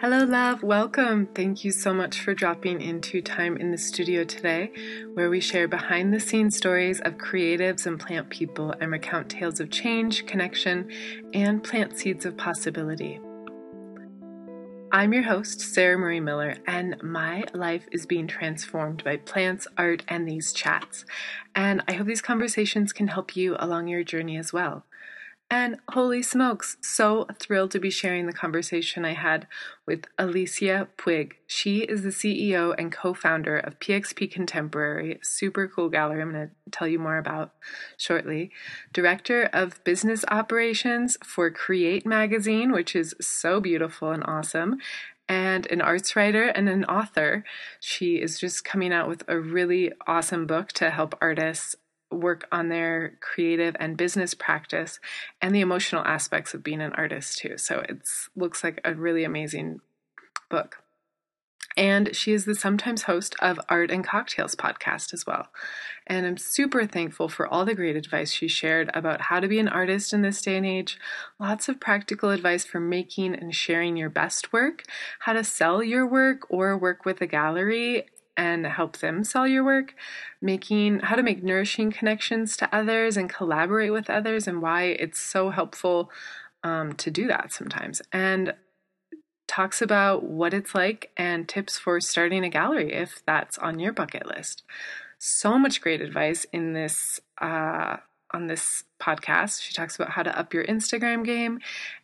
Hello, love. Welcome. Thank you so much for dropping into time in the studio today, where we share behind the scenes stories of creatives and plant people and recount tales of change, connection, and plant seeds of possibility. I'm your host, Sarah Marie Miller, and my life is being transformed by plants, art, and these chats. And I hope these conversations can help you along your journey as well. And holy smokes, so thrilled to be sharing the conversation I had with Alicia Puig. She is the CEO and co founder of PXP Contemporary, super cool gallery I'm going to tell you more about shortly. Director of business operations for Create Magazine, which is so beautiful and awesome. And an arts writer and an author. She is just coming out with a really awesome book to help artists work on their creative and business practice and the emotional aspects of being an artist too. So it looks like a really amazing book. And she is the sometimes host of Art and Cocktails podcast as well. And I'm super thankful for all the great advice she shared about how to be an artist in this day and age. Lots of practical advice for making and sharing your best work, how to sell your work or work with a gallery, and help them sell your work, making how to make nourishing connections to others and collaborate with others, and why it's so helpful um, to do that sometimes. And talks about what it's like and tips for starting a gallery if that's on your bucket list. So much great advice in this uh, on this podcast. She talks about how to up your Instagram game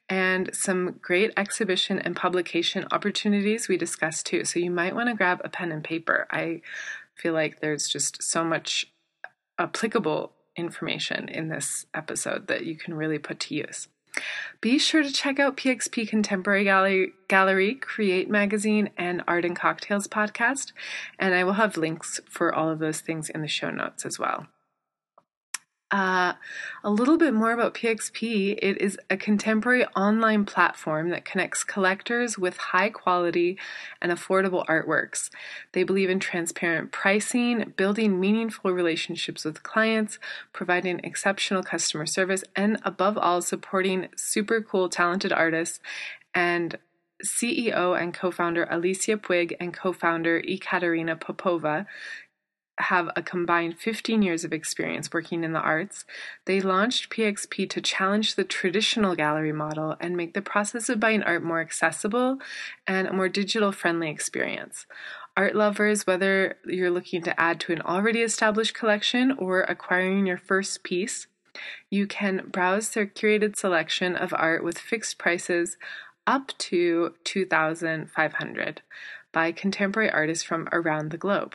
and some great exhibition and publication opportunities we discussed too. So you might want to grab a pen and paper. I feel like there's just so much applicable information in this episode that you can really put to use. Be sure to check out PXP Contemporary Gallery, Gallery, Create Magazine, and Art and Cocktails podcast, and I will have links for all of those things in the show notes as well. Uh, a little bit more about PXP. It is a contemporary online platform that connects collectors with high quality and affordable artworks. They believe in transparent pricing, building meaningful relationships with clients, providing exceptional customer service, and above all, supporting super cool, talented artists and CEO and co founder Alicia Puig and co founder Ekaterina Popova have a combined 15 years of experience working in the arts, they launched PXP to challenge the traditional gallery model and make the process of buying art more accessible and a more digital friendly experience. Art lovers, whether you're looking to add to an already established collection or acquiring your first piece, you can browse their curated selection of art with fixed prices up to 2500 by contemporary artists from around the globe.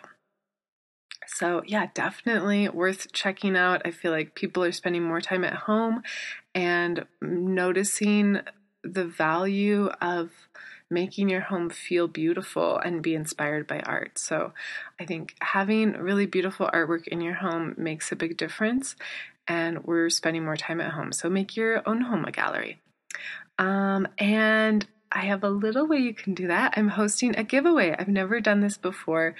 So, yeah, definitely worth checking out. I feel like people are spending more time at home and noticing the value of making your home feel beautiful and be inspired by art. So, I think having really beautiful artwork in your home makes a big difference, and we're spending more time at home. So, make your own home a gallery. Um, and I have a little way you can do that. I'm hosting a giveaway. I've never done this before,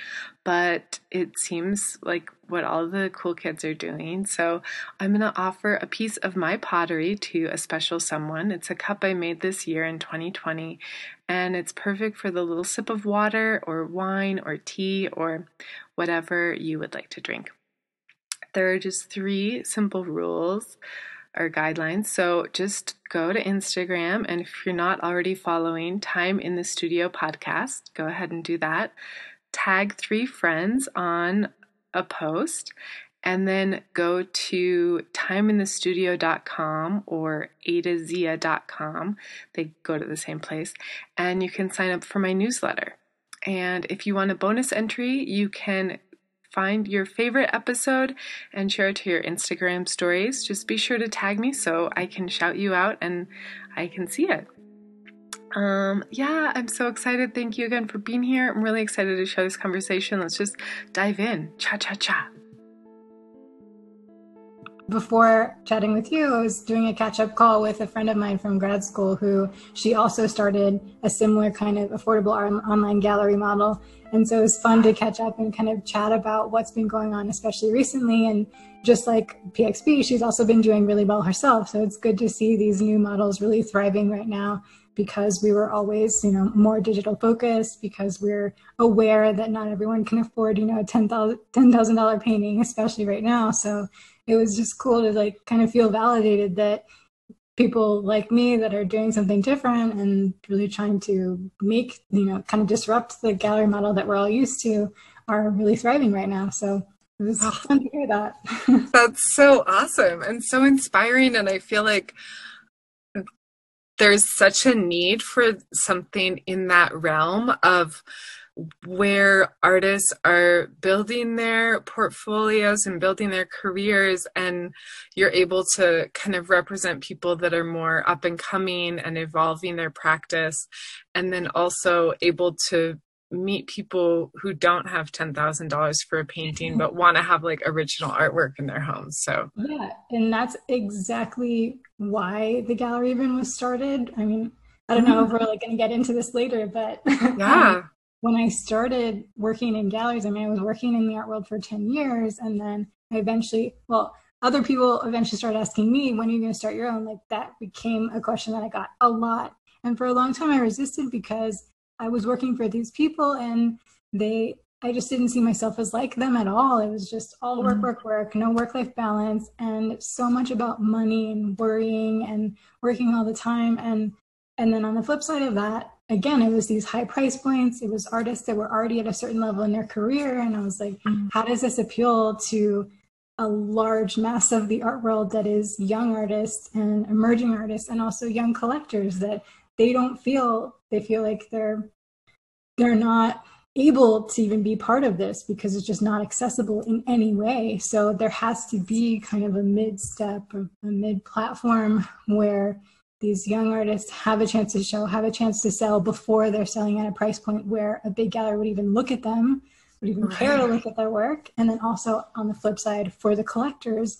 but it seems like what all the cool kids are doing. So I'm going to offer a piece of my pottery to a special someone. It's a cup I made this year in 2020, and it's perfect for the little sip of water or wine or tea or whatever you would like to drink. There are just three simple rules guidelines. So just go to Instagram, and if you're not already following Time in the Studio podcast, go ahead and do that. Tag three friends on a post, and then go to timeinthestudio.com or adazia.com. They go to the same place, and you can sign up for my newsletter. And if you want a bonus entry, you can find your favorite episode and share it to your Instagram stories. Just be sure to tag me so I can shout you out and I can see it. Um, yeah, I'm so excited. Thank you again for being here. I'm really excited to share this conversation. Let's just dive in. Cha cha cha before chatting with you, I was doing a catch up call with a friend of mine from grad school who she also started a similar kind of affordable online gallery model. And so it was fun to catch up and kind of chat about what's been going on, especially recently. And just like PXP, she's also been doing really well herself. So it's good to see these new models really thriving right now because we were always, you know, more digital focused, because we're aware that not everyone can afford, you know, a $10,000 painting, especially right now. So it was just cool to like kind of feel validated that people like me that are doing something different and really trying to make, you know, kind of disrupt the gallery model that we're all used to are really thriving right now. So it was oh, fun to hear that. that's so awesome and so inspiring. And I feel like there's such a need for something in that realm of where artists are building their portfolios and building their careers and you're able to kind of represent people that are more up and coming and evolving their practice and then also able to meet people who don't have $10,000 for a painting but want to have like original artwork in their homes. So, yeah, and that's exactly why the gallery even was started. I mean, I don't know if we're like going to get into this later, but yeah. Um, when I started working in galleries, I mean, I was working in the art world for 10 years and then I eventually, well, other people eventually started asking me, when are you going to start your own? Like that became a question that I got a lot. And for a long time, I resisted because I was working for these people and they I just didn't see myself as like them at all. It was just all work, mm-hmm. work, work, no work life balance, and so much about money and worrying and working all the time. And and then on the flip side of that, again, it was these high price points. It was artists that were already at a certain level in their career, and I was like, mm-hmm. how does this appeal to a large mass of the art world that is young artists and emerging artists, and also young collectors that they don't feel they feel like they're they're not able to even be part of this because it's just not accessible in any way so there has to be kind of a mid step or a mid platform where these young artists have a chance to show have a chance to sell before they're selling at a price point where a big gallery would even look at them would even right. care to look at their work and then also on the flip side for the collectors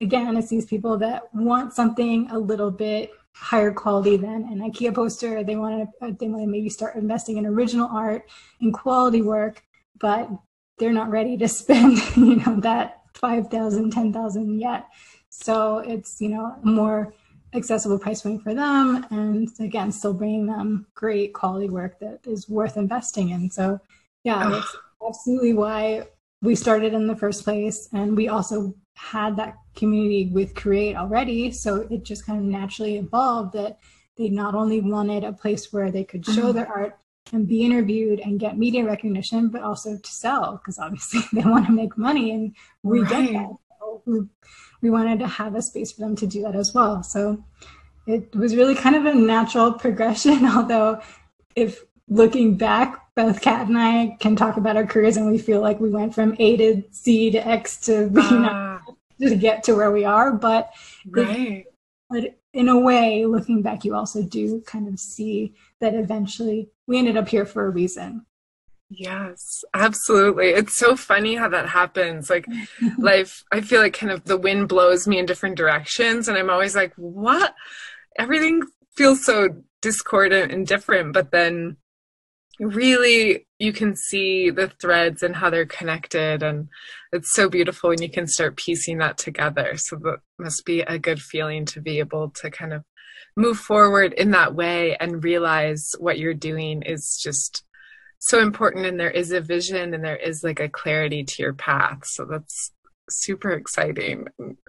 again it's these people that want something a little bit higher quality than an IKEA poster. They want to they want to maybe start investing in original art and quality work, but they're not ready to spend you know that 5,000, 10,000 yet. So it's you know a more accessible price point for them, and again still bringing them great quality work that is worth investing in. So yeah, that's absolutely why we started in the first place, and we also had that community with Create already. So it just kind of naturally evolved that they not only wanted a place where they could show mm-hmm. their art and be interviewed and get media recognition, but also to sell, because obviously they want to make money and we right. get that. So we, we wanted to have a space for them to do that as well. So it was really kind of a natural progression, although if looking back, both Kat and I can talk about our careers and we feel like we went from A to C to X to uh, you know, to get to where we are. But, right. but in a way, looking back, you also do kind of see that eventually we ended up here for a reason. Yes, absolutely. It's so funny how that happens. Like life, I feel like kind of the wind blows me in different directions and I'm always like, what? Everything feels so discordant and different, but then really you can see the threads and how they're connected and it's so beautiful when you can start piecing that together. So that must be a good feeling to be able to kind of move forward in that way and realize what you're doing is just so important and there is a vision and there is like a clarity to your path. So that's super exciting.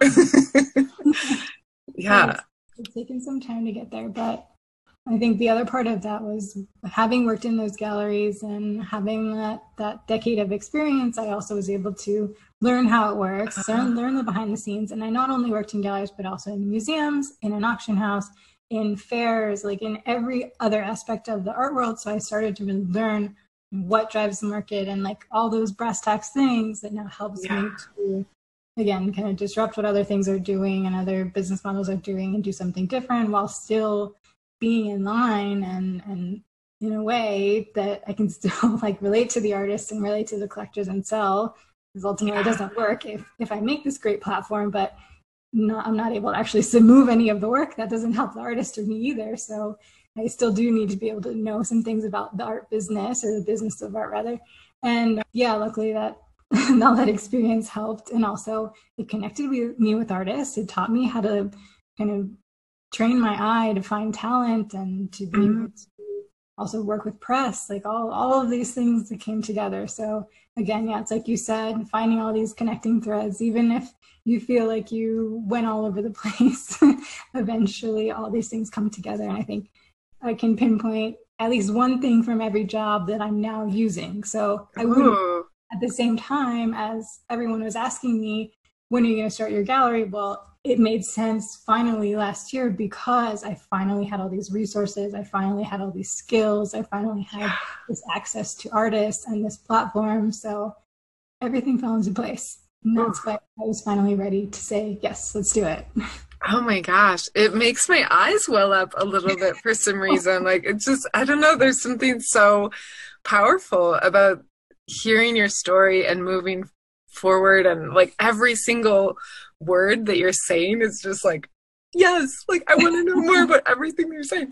Yeah. It's taken some time to get there but I think the other part of that was having worked in those galleries and having that, that decade of experience, I also was able to learn how it works, uh-huh. learn, learn the behind the scenes. And I not only worked in galleries, but also in museums, in an auction house, in fairs, like in every other aspect of the art world. So I started to really learn what drives the market and like all those brass tacks things that now helps yeah. me to again kind of disrupt what other things are doing and other business models are doing and do something different while still being in line and and in a way that I can still like relate to the artists and relate to the collectors and sell because ultimately yeah. it doesn't work if if I make this great platform but not, I'm not able to actually move any of the work. That doesn't help the artist or me either. So I still do need to be able to know some things about the art business or the business of art rather. And uh, yeah luckily that all that experience helped. And also it connected me with artists. It taught me how to kind of train my eye to find talent and to be mm-hmm. able to also work with press, like all, all of these things that came together. So again, yeah, it's like you said, finding all these connecting threads, even if you feel like you went all over the place, eventually all these things come together. And I think I can pinpoint at least one thing from every job that I'm now using. So I would at the same time as everyone was asking me, when are you going to start your gallery? Well, it made sense finally last year because I finally had all these resources. I finally had all these skills. I finally had this access to artists and this platform. So everything fell into place. And that's why I was finally ready to say, yes, let's do it. Oh my gosh. It makes my eyes well up a little bit for some reason. Like it's just, I don't know, there's something so powerful about hearing your story and moving forward and like every single word that you're saying is just like yes like i want to know more about everything you're saying.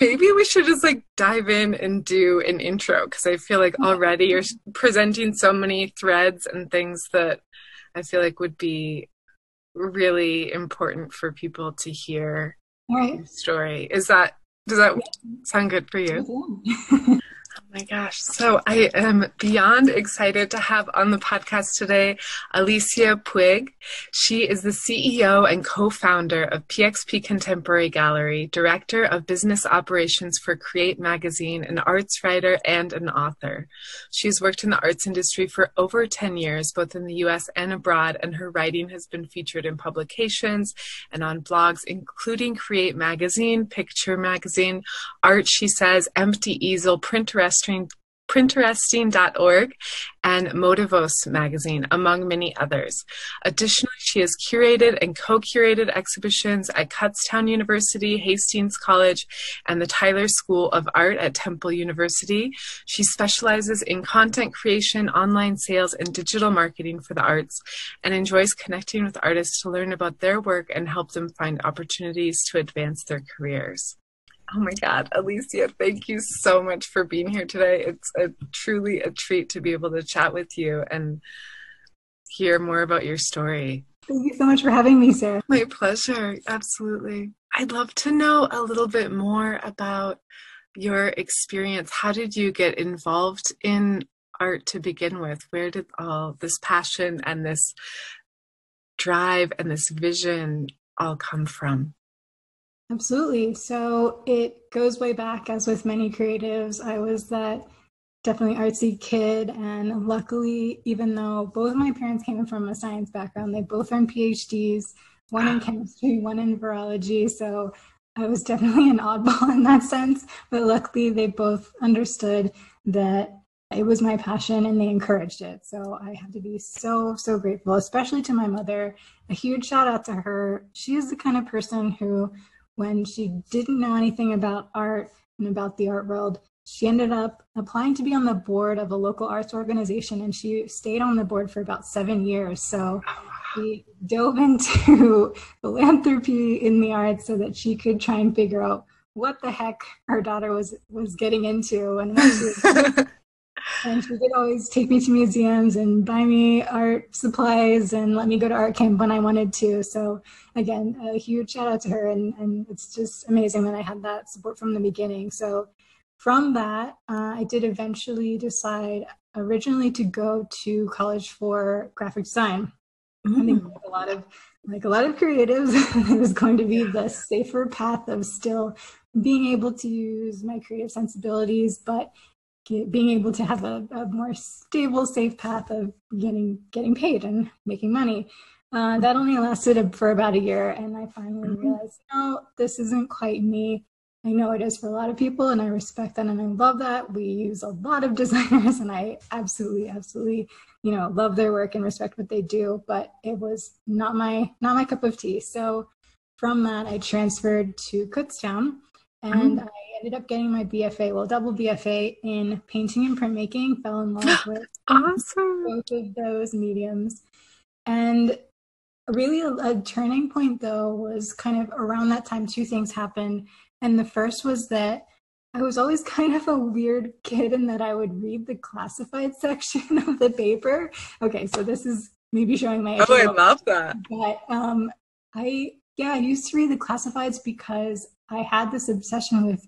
Maybe we should just like dive in and do an intro because i feel like already you're presenting so many threads and things that i feel like would be really important for people to hear right. your story. Is that does that sound good for you my gosh. So I am beyond excited to have on the podcast today Alicia Puig. She is the CEO and co founder of PXP Contemporary Gallery, director of business operations for Create Magazine, an arts writer and an author. She's worked in the arts industry for over 10 years, both in the US and abroad, and her writing has been featured in publications and on blogs, including Create Magazine, Picture Magazine, Art, she says, Empty Easel, Printerest Printeresting, Printeresting.org and Motivos magazine, among many others. Additionally, she has curated and co curated exhibitions at Kutztown University, Hastings College, and the Tyler School of Art at Temple University. She specializes in content creation, online sales, and digital marketing for the arts and enjoys connecting with artists to learn about their work and help them find opportunities to advance their careers. Oh my God, Alicia, thank you so much for being here today. It's a, truly a treat to be able to chat with you and hear more about your story. Thank you so much for having me, Sarah. My pleasure. Absolutely. I'd love to know a little bit more about your experience. How did you get involved in art to begin with? Where did all this passion and this drive and this vision all come from? Absolutely. So it goes way back, as with many creatives. I was that definitely artsy kid. And luckily, even though both my parents came from a science background, they both earned PhDs, one in ah. chemistry, one in virology. So I was definitely an oddball in that sense. But luckily, they both understood that it was my passion and they encouraged it. So I have to be so, so grateful, especially to my mother. A huge shout out to her. She is the kind of person who when she didn't know anything about art and about the art world, she ended up applying to be on the board of a local arts organization and she stayed on the board for about seven years. So she dove into philanthropy in the arts so that she could try and figure out what the heck her daughter was was getting into and what she was and she did always take me to museums and buy me art supplies and let me go to art camp when I wanted to. So again, a huge shout out to her, and, and it's just amazing that I had that support from the beginning. So from that, uh, I did eventually decide originally to go to college for graphic design. Mm. I think like a lot of like a lot of creatives, it was going to be the safer path of still being able to use my creative sensibilities, but get, being able to have a, a, more stable, safe path of getting getting paid and making money. Uh, that only lasted for about a year, and I finally mm-hmm. realized, no, this isn't quite me. I know it is for a lot of people, and I respect that and I love that. We use a lot of designers, and I absolutely, absolutely, you know, love their work and respect what they do. But it was not my not my cup of tea. So from that, I transferred to Kutztown, and mm-hmm. I ended up getting my BFA, well, double BFA in painting and printmaking. Fell in love with awesome both of those mediums, and really a, a turning point though was kind of around that time. Two things happened, and the first was that. I was always kind of a weird kid in that I would read the classified section of the paper. Okay, so this is maybe showing my age. Oh, I love that. But um, I yeah, I used to read the classifieds because I had this obsession with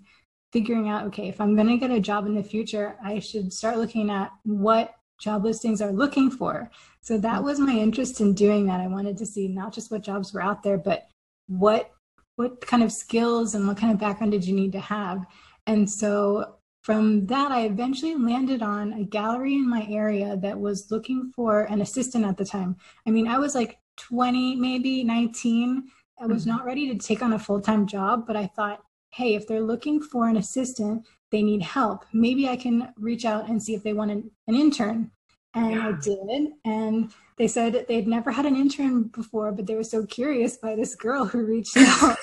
figuring out okay, if I'm going to get a job in the future, I should start looking at what job listings are looking for. So that was my interest in doing that. I wanted to see not just what jobs were out there, but what what kind of skills and what kind of background did you need to have. And so from that, I eventually landed on a gallery in my area that was looking for an assistant at the time. I mean, I was like 20, maybe 19. I was mm-hmm. not ready to take on a full time job, but I thought, hey, if they're looking for an assistant, they need help. Maybe I can reach out and see if they want an, an intern. And yeah. I did. And they said they'd never had an intern before, but they were so curious by this girl who reached out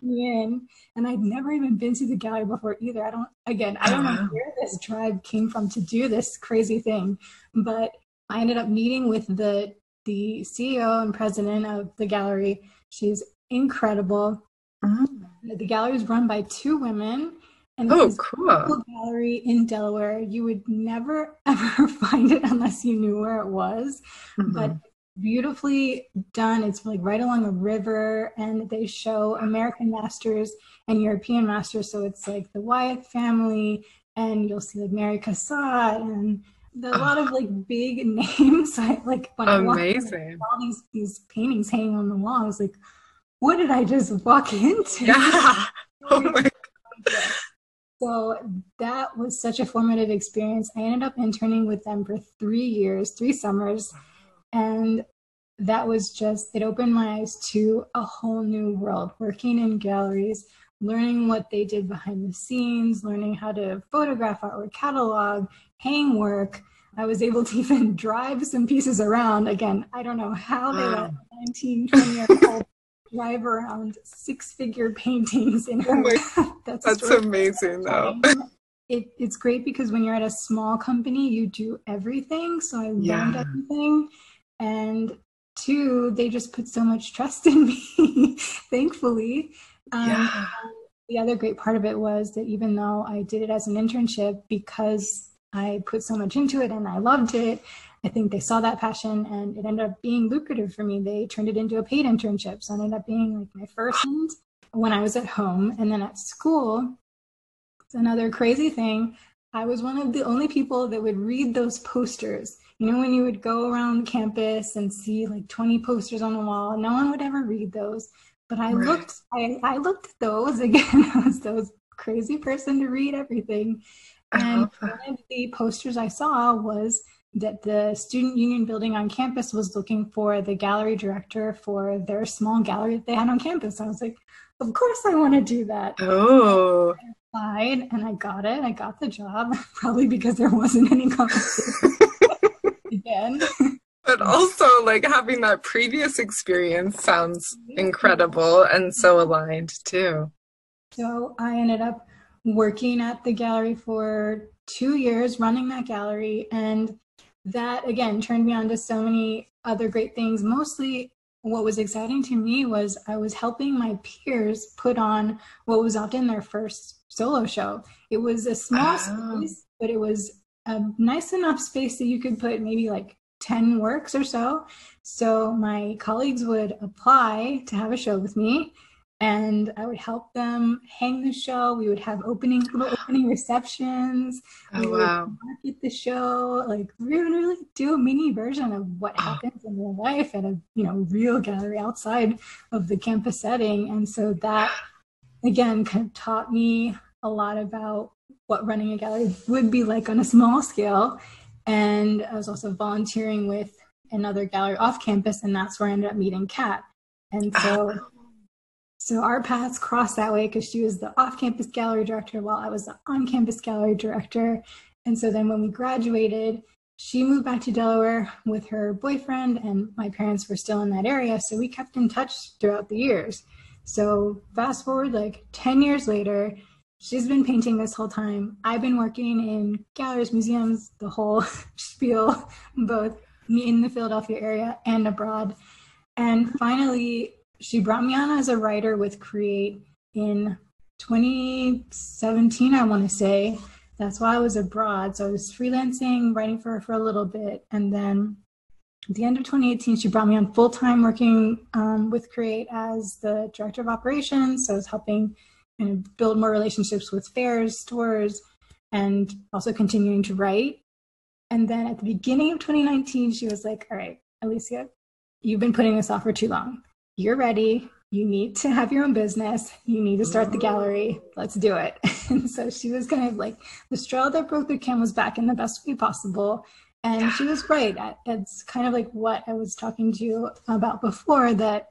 me in. And I'd never even been to the gallery before either. I don't, again, I don't know uh-huh. where this drive came from to do this crazy thing, but I ended up meeting with the the CEO and president of the gallery. She's incredible. Mm-hmm. The gallery is run by two women. And oh, cool. gallery in Delaware. You would never ever find it unless you knew where it was. Mm-hmm. But beautifully done. It's like right along a river, and they show American masters and European masters. So it's like the Wyeth family, and you'll see like Mary Cassatt and the, a lot of like big names. I like when Amazing. I all these these paintings hanging on the wall. I was like, what did I just walk into? Yeah. Oh my God. So that was such a formative experience. I ended up interning with them for three years, three summers. And that was just, it opened my eyes to a whole new world working in galleries, learning what they did behind the scenes, learning how to photograph artwork, catalog, hang work. I was able to even drive some pieces around. Again, I don't know how they let 19, 20 year old drive around six figure paintings in her. Oh that's that's amazing though. It, it's great because when you're at a small company, you do everything. So I yeah. learned everything. And two, they just put so much trust in me, thankfully. Um, yeah. The other great part of it was that even though I did it as an internship, because I put so much into it and I loved it, I think they saw that passion and it ended up being lucrative for me. They turned it into a paid internship. So it ended up being like my first when I was at home. And then at school, it's another crazy thing. I was one of the only people that would read those posters. You know, when you would go around campus and see like 20 posters on the wall, no one would ever read those. But I right. looked, I, I looked at those again. I was those crazy person to read everything. And one of the posters I saw was that the student union building on campus was looking for the gallery director for their small gallery that they had on campus. I was like, of course I want to do that. Oh. I applied and I got it. I got the job, probably because there wasn't any competition again. But also, like having that previous experience sounds mm-hmm. incredible and so mm-hmm. aligned too. So I ended up working at the gallery for two years, running that gallery, and that again turned me on to so many other great things. Mostly, what was exciting to me was I was helping my peers put on what was often their first solo show. It was a small oh. space, but it was a nice enough space that you could put maybe like 10 works or so. So my colleagues would apply to have a show with me and I would help them hang the show. We would have opening little opening receptions. Oh, we would wow. market the show. Like we would really do a mini version of what oh. happens in real life at a you know real gallery outside of the campus setting. And so that again kind of taught me a lot about what running a gallery would be like on a small scale. And I was also volunteering with another gallery off campus, and that's where I ended up meeting Kat. And so ah. So our paths crossed that way because she was the off campus gallery director while I was the on campus gallery director. And so then when we graduated, she moved back to Delaware with her boyfriend, and my parents were still in that area. So we kept in touch throughout the years. So fast forward like 10 years later, she's been painting this whole time. I've been working in galleries, museums, the whole spiel, both me in the Philadelphia area and abroad. And finally, she brought me on as a writer with Create in 2017, I want to say. That's why I was abroad. So I was freelancing, writing for her for a little bit. And then at the end of 2018, she brought me on full time working um, with Create as the director of operations. So I was helping build more relationships with fairs, stores, and also continuing to write. And then at the beginning of 2019, she was like, All right, Alicia, you've been putting this off for too long. You're ready. You need to have your own business. You need to start the gallery. Let's do it. And so she was kind of like the straw that broke the camel's back in the best way possible. And she was right. It's kind of like what I was talking to you about before that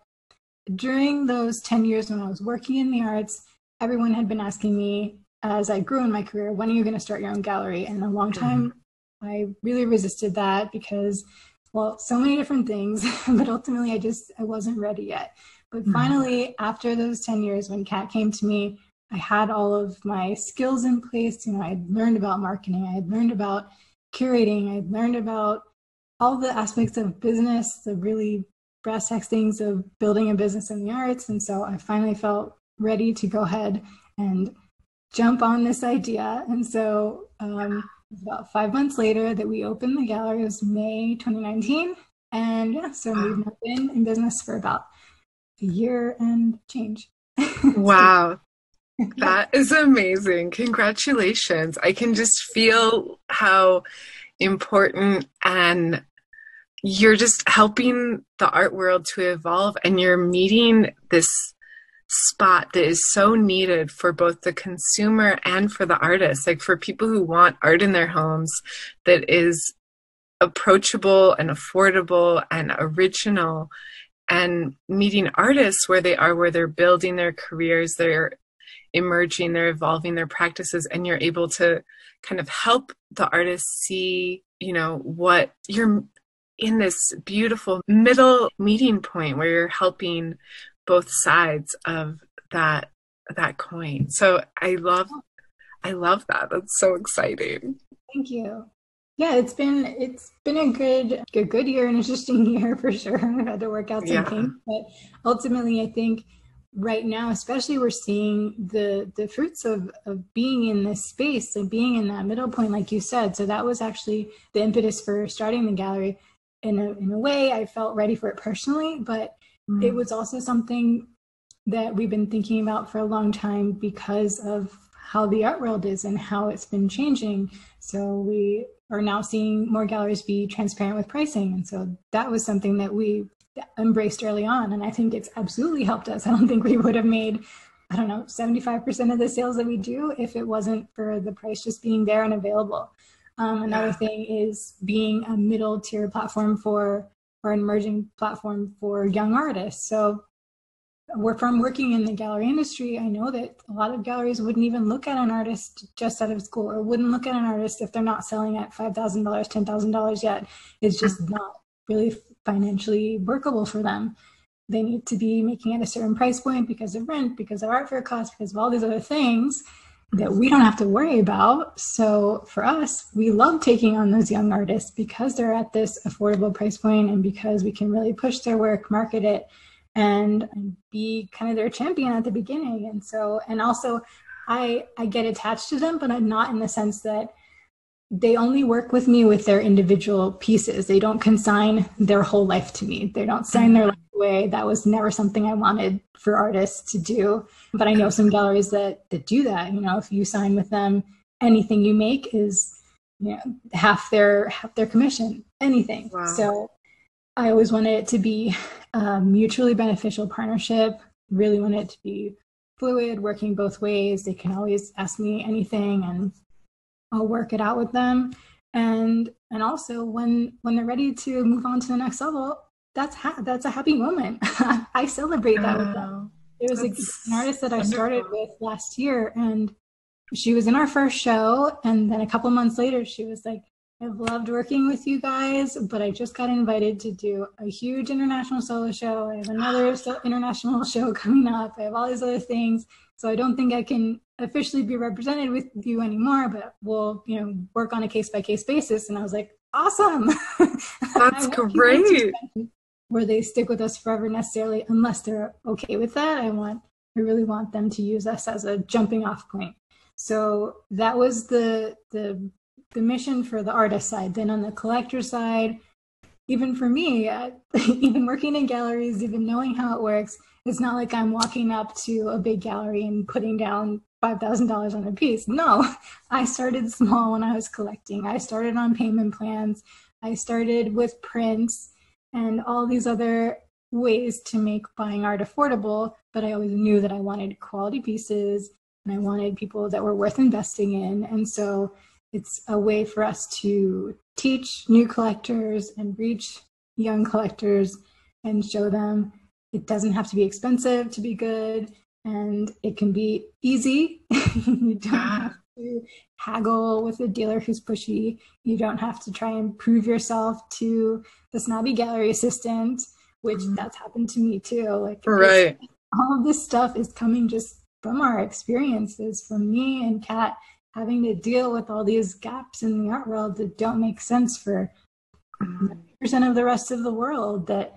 during those 10 years when I was working in the arts, everyone had been asking me as I grew in my career, when are you going to start your own gallery? And a long mm-hmm. time, mm-hmm. I really resisted that because, well, so many different things, but ultimately I just, I wasn't ready yet. But mm-hmm. finally, after those 10 years, when Kat came to me, I had all of my skills in place. You know, I had learned about marketing, I had learned about curating. I'd learned about all the aspects of business, the really brass tacks things of building a business in the arts. And so I finally felt ready to go ahead and jump on this idea. And so um, about five months later that we opened the gallery it was May 2019. And yeah, so we've been in business for about a year and change. Wow. That is amazing. Congratulations. I can just feel how important and you're just helping the art world to evolve and you're meeting this spot that is so needed for both the consumer and for the artist like for people who want art in their homes that is approachable and affordable and original and meeting artists where they are where they're building their careers they're emerging, they're evolving their practices, and you're able to kind of help the artist see, you know, what you're in this beautiful middle meeting point where you're helping both sides of that that coin. So I love I love that. That's so exciting. Thank you. Yeah, it's been it's been a good a good year, an interesting year for sure. I've had to work out some yeah. things, but ultimately, I think right now especially we're seeing the the fruits of of being in this space and being in that middle point like you said so that was actually the impetus for starting the gallery in a, in a way i felt ready for it personally but mm. it was also something that we've been thinking about for a long time because of how the art world is and how it's been changing so we are now seeing more galleries be transparent with pricing and so that was something that we embraced early on. And I think it's absolutely helped us. I don't think we would have made, I don't know, 75% of the sales that we do if it wasn't for the price just being there and available. Um, another thing is being a middle tier platform for or an emerging platform for young artists. So we're from working in the gallery industry. I know that a lot of galleries wouldn't even look at an artist just out of school or wouldn't look at an artist if they're not selling at $5,000, $10,000 yet. It's just not really financially workable for them. They need to be making at a certain price point because of rent, because of art fair costs, because of all these other things that we don't have to worry about. So for us, we love taking on those young artists because they're at this affordable price point and because we can really push their work, market it, and, be kind of their champion at the beginning. And so, and also, I I get attached to them, but I'm not in the sense that they only work with me with their individual pieces. They don't consign their whole life to me. They don't sign their life away. That was never something I wanted for artists to do. But I know some galleries that that do that. You know, if you sign with them, anything you make is you know half their half their commission. Anything. Wow. So I always wanted it to be a mutually beneficial partnership. Really wanted it to be fluid, working both ways. They can always ask me anything and I'll work it out with them. And and also when when they're ready to move on to the next level, that's ha- that's a happy moment. I celebrate that with them. There was a, an artist that I started with last year, and she was in our first show, and then a couple months later, she was like, "I've loved working with you guys, but I just got invited to do a huge international solo show. I have another international show coming up. I have all these other things, so I don't think I can officially be represented with you anymore, but we'll, you know, work on a case by case basis. And I was like, awesome. That's great. Where they stick with us forever necessarily, unless they're okay with that. I want, I really want them to use us as a jumping off point. So that was the, the, the mission for the artist side. Then on the collector side, even for me, even working in galleries, even knowing how it works, it's not like I'm walking up to a big gallery and putting down $5,000 on a piece. No, I started small when I was collecting. I started on payment plans. I started with prints and all these other ways to make buying art affordable. But I always knew that I wanted quality pieces and I wanted people that were worth investing in. And so it's a way for us to teach new collectors and reach young collectors and show them it doesn't have to be expensive to be good and it can be easy. you don't have to haggle with a dealer who's pushy. You don't have to try and prove yourself to the snobby gallery assistant, which mm-hmm. that's happened to me too. Like right. all of this stuff is coming just from our experiences, from me and Kat having to deal with all these gaps in the art world that don't make sense for percent of the rest of the world that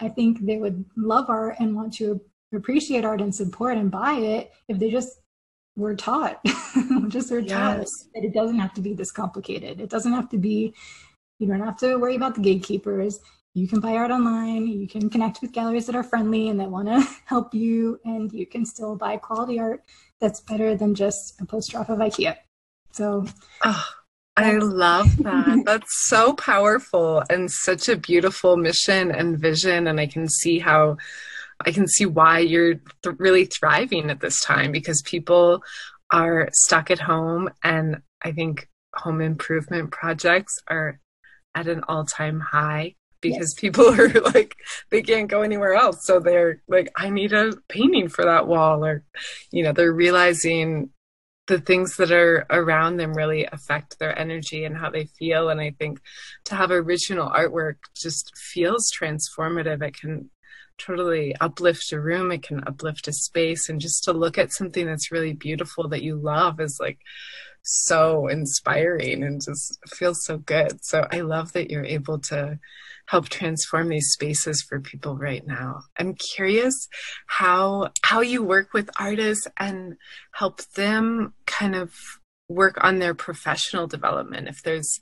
I think they would love art and want to appreciate art and support and buy it if they just were taught just were taught yes. that it doesn't have to be this complicated it doesn't have to be you don't have to worry about the gatekeepers you can buy art online you can connect with galleries that are friendly and that want to help you and you can still buy quality art that's better than just a poster off of ikea. So oh, i love that. That's so powerful and such a beautiful mission and vision and i can see how I can see why you're th- really thriving at this time because people are stuck at home and I think home improvement projects are at an all-time high because yes. people are like they can't go anywhere else. So they're like I need a painting for that wall or you know they're realizing the things that are around them really affect their energy and how they feel. And i think to have original artwork just feels transformative. It can totally uplift a room. It can uplift a space. And just to look at something that's really beautiful that you love is like so inspiring and just feels so good. So i love that you're able to help transform these spaces for people right now i'm curious how how you work with artists and help them kind of work on their professional development if there's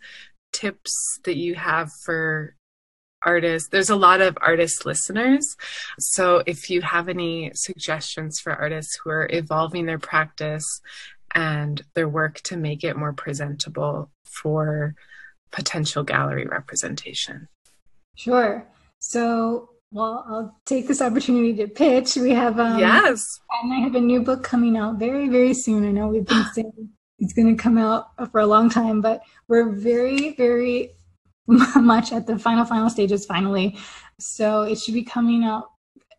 tips that you have for artists. There's a lot of artist listeners. So if you have any suggestions for artists who are evolving their practice and their work to make it more presentable for potential gallery representation. Sure. So, well, I'll take this opportunity to pitch. We have um, yes, and I have a new book coming out very, very soon. I know we've been saying it's going to come out for a long time, but we're very, very much at the final final stages finally so it should be coming out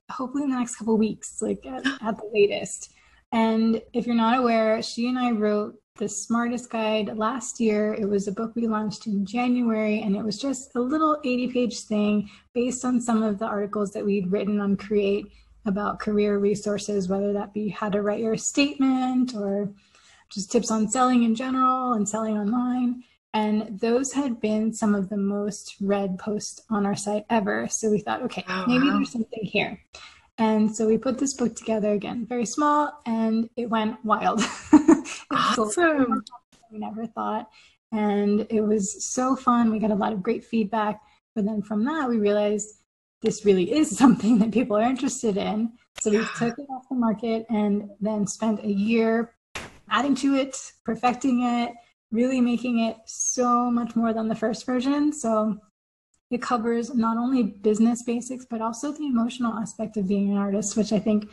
hopefully in the next couple weeks like at, at the latest and if you're not aware she and i wrote the smart artist guide last year it was a book we launched in january and it was just a little 80 page thing based on some of the articles that we'd written on create about career resources whether that be how to write your statement or just tips on selling in general and selling online and those had been some of the most read posts on our site ever. So we thought, okay, oh, maybe wow. there's something here. And so we put this book together again, very small, and it went wild. awesome. we never thought. And it was so fun. We got a lot of great feedback. But then from that, we realized this really is something that people are interested in. So we took it off the market and then spent a year adding to it, perfecting it, really making it so much more than the first version. So it covers not only business basics, but also the emotional aspect of being an artist, which I think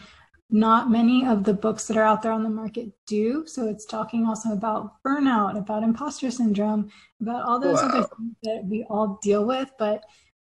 not many of the books that are out there on the market do. So it's talking also about burnout, about imposter syndrome, about all those wow. other things that we all deal with, but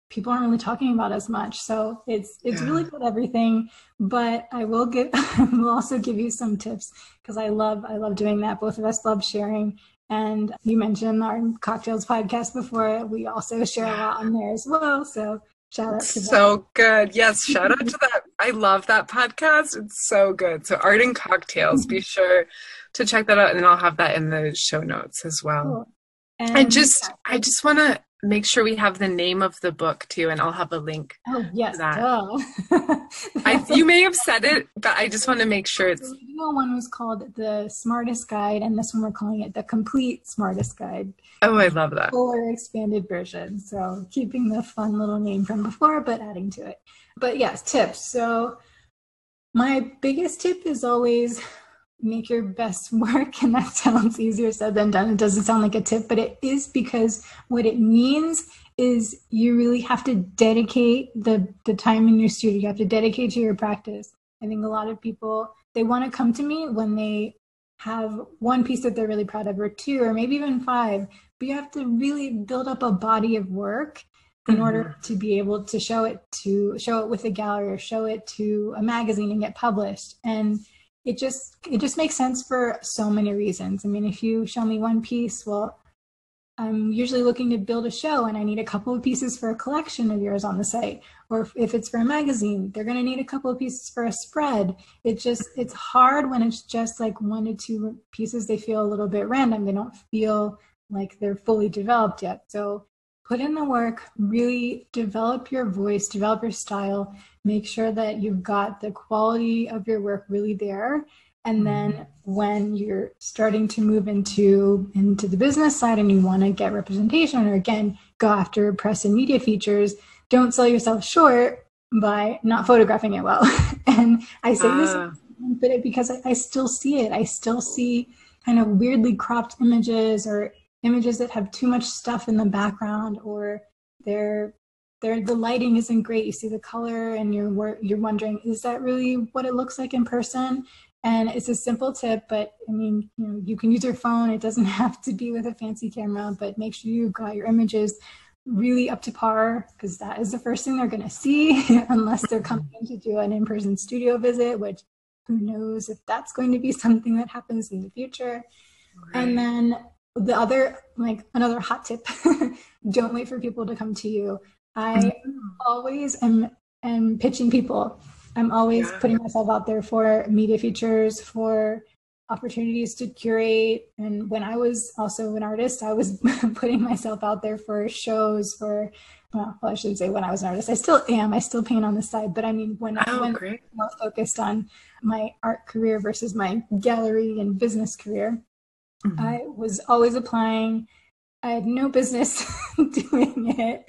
people aren't really talking about as much. So it's it's yeah. really got everything. But I will give I will also give you some tips because I love I love doing that. Both of us love sharing and you mentioned our cocktails podcast before. We also share a lot on there as well. So shout out to that. So good. Yes, shout out to that. I love that podcast. It's so good. So art and cocktails. Be mm-hmm. sure to check that out and I'll have that in the show notes as well. Cool. And, and, just I just want to make sure we have the name of the book too, and I'll have a link. Oh yes. I, you may have said it, but I just want to make sure it's. The original one was called the Smart Artist Guide, and this one we're calling it the Complete Smart Artist Guide. Oh, I love that. Fuller expanded version. So keeping the fun little name from before, but adding to it. But yes, tips. So my biggest tip is always make your best work and that sounds easier said than done. It doesn't sound like a tip but it is because what it means is you really have to dedicate the the time in your studio. You have to dedicate to your practice. I think a lot of people they want to come to me when they have one piece that they're really proud of or two or maybe even five but you have to really build up a body of work in mm-hmm. order to be able to show it to show it with a gallery or show it to a magazine and get published. And it just it just makes sense for so many reasons. I mean, if you show me one piece, well, I'm usually looking to build a show and I need a couple of pieces for a collection of yours on the site. Or if, if it's for a magazine, they're going to need a couple of pieces for a spread. It just, it's hard when it's just like one to two pieces. They feel a little bit random. They don't feel like they're fully developed yet. So put in the work, really develop your voice, develop your style, make sure that you've got the quality of your work really there. And mm-hmm. then when you're starting to move into into the business side and you want to get representation or again go after press and media features, don't sell yourself short by not photographing it well. and I say this ah. but because I, I still see it. I still see kind of weirdly cropped images or images that have too much stuff in the background or they're they're the lighting isn't great. You see the color and you're you're wondering is that really what it looks like in person? And it's a simple tip but i mean you know you can use your phone. It doesn't have to be with a fancy camera but make sure you've got your images really up to par because that is the first thing they're going to see unless they're coming in to do an in-person studio visit which who knows if that's going to be something that happens in the future. Right. and then the other like another hot tip don't wait for people to come to you i mm-hmm. always am am pitching people i'm always yeah. putting myself out there for media features for opportunities to curate and when i was also an artist i was putting myself out there for shows for well, well, I shouldn't say when I was an artist. I still am. I still paint on the side, but I mean when oh, I went more focused on my art career versus my gallery and business career, Mm-hmm. I was always applying. I had no business doing it.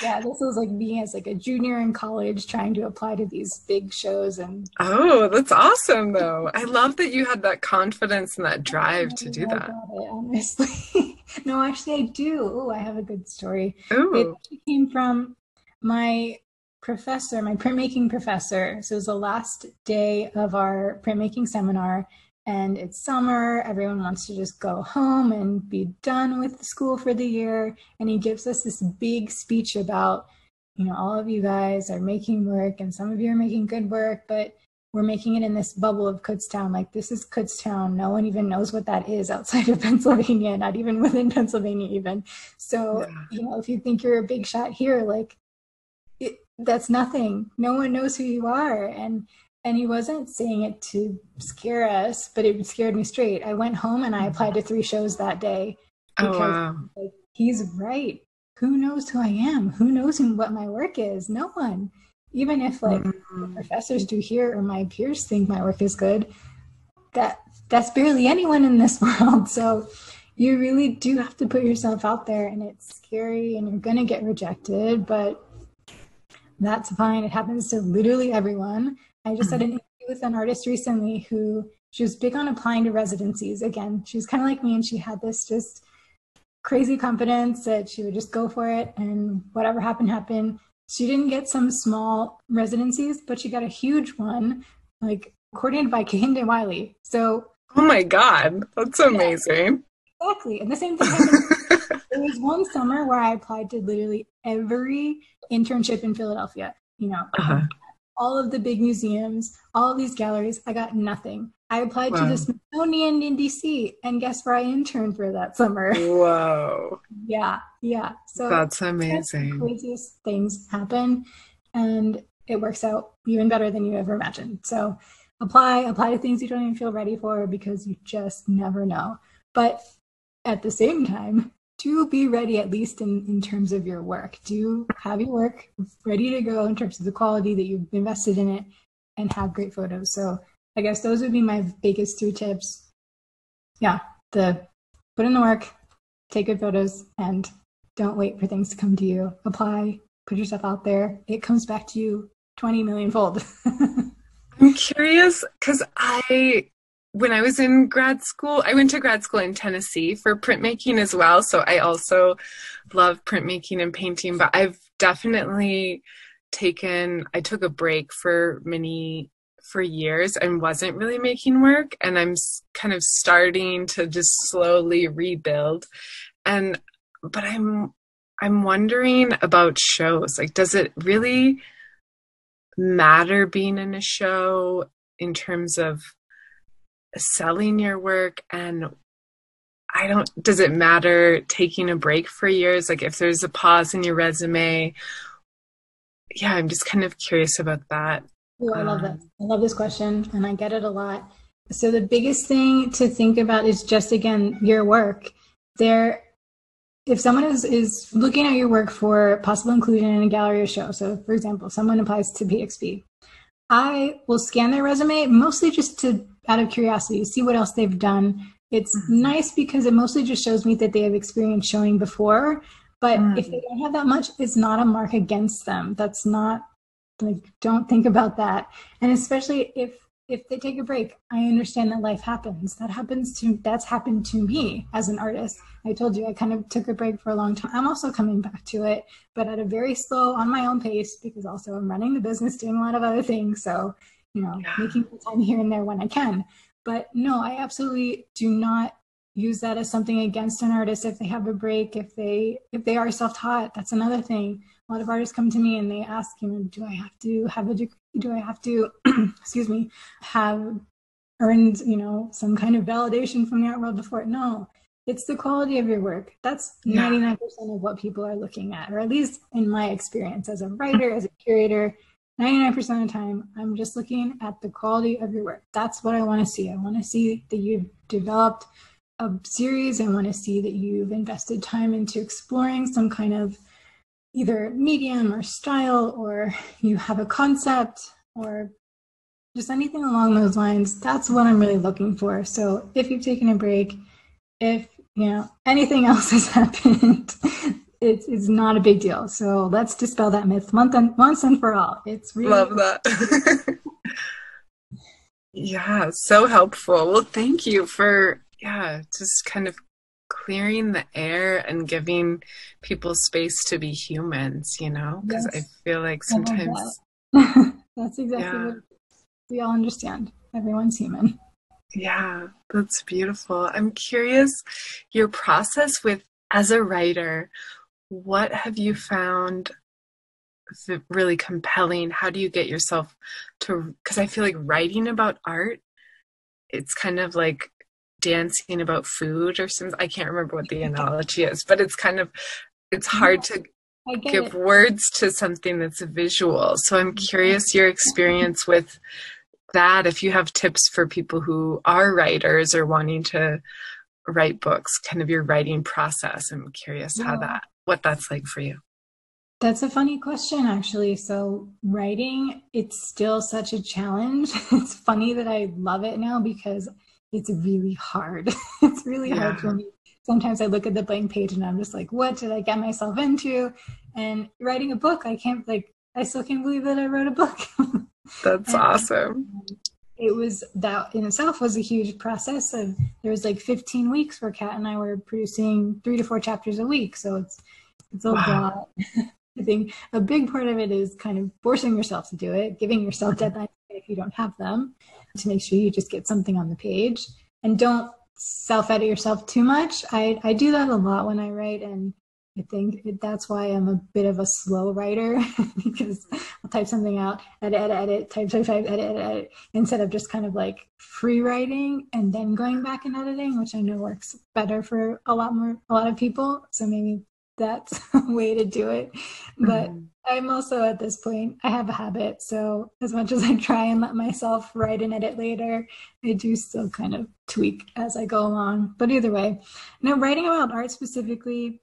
Yeah, this was like me as like a junior in college trying to apply to these big shows and Oh, that's awesome though. I love that you had that confidence and that drive to do that. It, honestly. no, actually I do. Oh, I have a good story. Ooh. It came from my professor, my printmaking professor. So it was the last day of our printmaking seminar and it's summer. Everyone wants to just go home and be done with school for the year. And he gives us this big speech about, you know, all of you guys are making work and some of you are making good work, but we're making it in this bubble of Kutztown. Like, this is Kutztown. No one even knows what that is outside of Pennsylvania, not even within Pennsylvania, even. So, yeah. you know, if you think you're a big shot here, like, it, that's nothing. No one knows who you are. And and he wasn't saying it to scare us, but it scared me straight. I went home and I applied to three shows that day oh, because oh, wow. like, he's right. Who knows who I am? Who knows what my work is? No one. Even if like mm-hmm. professors do here or my peers think my work is good, that that's barely anyone in this world. So you really do have to put yourself out there and it's scary and you're going to get rejected, but that's fine. It happens to literally everyone. I just had an interview with an artist recently who she was big on applying to residencies. Again, she was kind of like me and she had this just crazy confidence that she would just go for it and whatever happened, happened. She didn't get some small residencies, but she got a huge one, like coordinated by Kehinde Wiley. So Oh my God, that's amazing. Yeah, exactly. And the same thing happened. there was one summer where I applied to literally every internship in Philadelphia. You know, uh-huh all of the big museums, all of these galleries. I got nothing. I applied wow. to the Smithsonian in DC, and guess where I interned for that summer? Whoa! yeah, yeah. So that's amazing. Craziest things happen, and it works out even better than you ever imagined. So apply, apply to things you don't even feel ready for because you just never know. But at the same time, do be ready at least in, in terms of your work. Do have your work ready to go in terms of the quality that you've invested in it and have great photos. So I guess those would be my biggest two tips. Yeah, the put in the work, take good photos, and don't wait for things to come to you. Apply, put yourself out there. It comes back to you 20 million fold. I'm curious because I, when I was in grad school, I went to grad school in Tennessee for printmaking as well. So I also love printmaking and painting, but I've definitely taken, I took a break for many for years and wasn't really making work. And i'm kind of starting to just slowly rebuild. And but i'm i'm wondering about shows. Like does it really matter being in a show in terms of selling your work and I don't does it matter taking a break for years like if there's a pause in your resume yeah I'm just kind of curious about that Oh, I love that. Um, I love this question and I get it a lot. So the biggest thing to think about is just again your work. There if someone is, is looking at your work for possible inclusion in a gallery or show, so for example, someone applies to PXP, I will scan their resume mostly just to out of curiosity, see what else they've done. It's mm-hmm. nice because it mostly just shows me that they have experience showing before. But mm-hmm. if they don't have that much, it's not a mark against them. That's not like don't think about that and especially if if they take a break i understand that life happens that happens to that's happened to me as an artist i told you i kind of took a break for a long time i'm also coming back to it but at a very slow on my own pace because also i'm running the business doing a lot of other things so you know yeah. making time here and there when i can. But no i absolutely do not use that as something against an artist. If they have a break if they if they are self-taught that's another thing. A lot of artists come to me and they ask you know do i have to have a degree? Do i have to excuse me have earned you know some kind of validation from the art world before? No. It's the quality of your work. That's yeah. 99% of what people are looking at or at least in my experience as a writer as a curator 99% of the time i'm just looking at the quality of your work that's what i want to see i want to see that you've developed a series. I want to see that you've invested time into exploring some kind of either medium or style, or you have a concept, or just anything along those lines. That's what I'm really looking for. So if you've taken a break, if you know anything else has happened, it's it's not a big deal. So let's dispel that myth once and once and for all. It's really love that. yeah, so helpful. Well, thank you for yeah, just kind of clearing the air and giving people space to be humans, you know? Because yes. I feel like sometimes. That. that's exactly yeah. what we all understand. Everyone's human. Yeah, that's beautiful. I'm curious your process with, as a writer, what have you found really compelling? How do you get yourself to, because I feel like writing about art, it's kind of like dancing about food or something. I can't remember what the analogy is, but it's kind of it's hard to give it. words to something that's visual. So I'm curious your experience with that if you have tips for people who are writers or wanting to write books, kind of your writing process. I'm curious yeah. how that what that's like for you. That's a funny question, actually. So, writing, it's still such a challenge. It's funny that I love it now because it's really hard. it's really yeah. hard for me. Sometimes I look at the blank page and I'm just like, what did I get myself into? And writing a book, I can't like I still can't believe that I wrote a book. That's and, awesome. Um, It was that in itself was a huge process of there was like 15 weeks where Kat and I were producing three to four chapters a week. So it's it's a wow. lot. I think a big part of it is kind of forcing yourself to do it, giving yourself mm-hmm. deadlines if you don't have them, to make sure you just get something on the page and don't self edit yourself too much. I, I do that a lot when I write, and I think that's why I'm a bit of a slow writer because I'll type something out, edit, edit, edit, type, type, type, edit, edit, edit, instead of just kind of like free writing and then going back and editing, which I know works better for a lot more, a lot of people. So maybe that's a way to do it. But mm-hmm. I'm also at this point, I have a habit. So, as much as I try and let myself write and edit later, I do still kind of tweak as I go along. But either way, now writing about art specifically,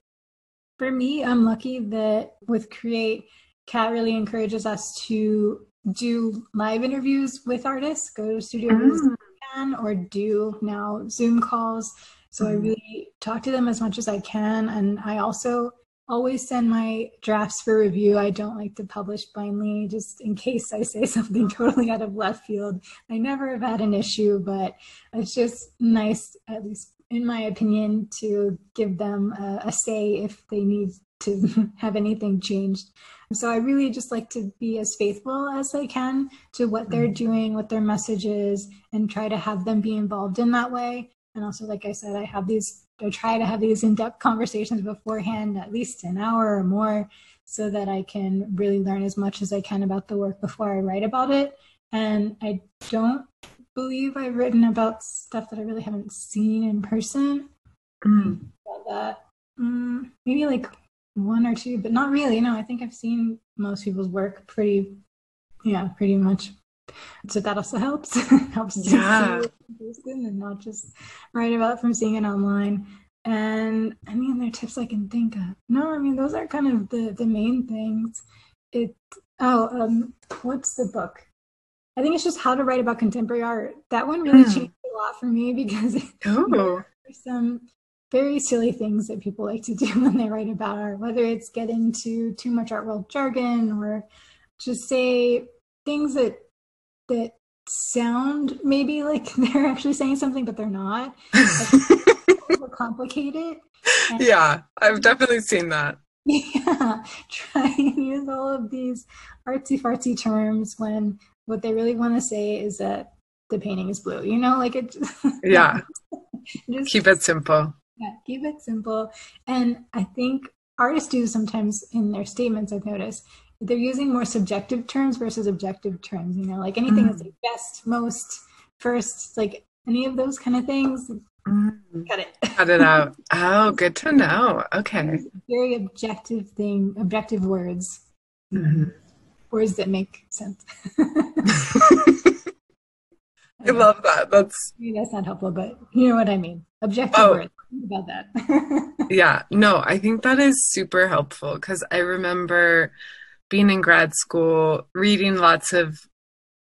for me, I'm lucky that with Create, Kat really encourages us to do live interviews with artists, go to studio mm. can, or do now Zoom calls. So mm. I really talk to them as much as I can. And I also always send my drafts for review. I don't like to publish blindly just in case I say something totally out of left field. I never have had an issue, but it's just nice, at least in my opinion, to give them a, a say if they need to have anything changed. So I really just like to be as faithful as I can to what they're mm-hmm. doing, what their message is, and try to have them be involved in that way. And also, like I said, I have these I try to have these in-depth conversations beforehand, at least an hour or more, so that I can really learn as much as I can about the work before I write about it. And I don't believe I've written about stuff that I really haven't seen in person. Mm. About that, mm, maybe like one or two, but not really. No, I think I've seen most people's work pretty, yeah, pretty much so that also helps helps yeah. to see it and not just write about from seeing it online and i mean there are tips i can think of no i mean those are kind of the the main things it oh um what's the book i think it's just how to write about contemporary art that one really mm. changed a lot for me because oh. there's some very silly things that people like to do when they write about art whether it's get into too much art world jargon or just say things that that sound maybe like they're actually saying something, but they're not. complicated. Yeah, I've definitely seen that. Yeah, try and use all of these artsy fartsy terms when what they really want to say is that the painting is blue. You know, like it. yeah. just, keep it simple. Yeah, keep it simple. And I think artists do sometimes in their statements. I've noticed they're using more subjective terms versus objective terms you know like anything mm. that's like best most first like any of those kind of things mm. cut it cut it out oh good to know okay very objective thing objective words mm-hmm. Words that make sense I love that. That's Maybe that's not helpful, but you know what I mean. Objective oh, words about that. yeah, no, I think that is super helpful because I remember being in grad school, reading lots of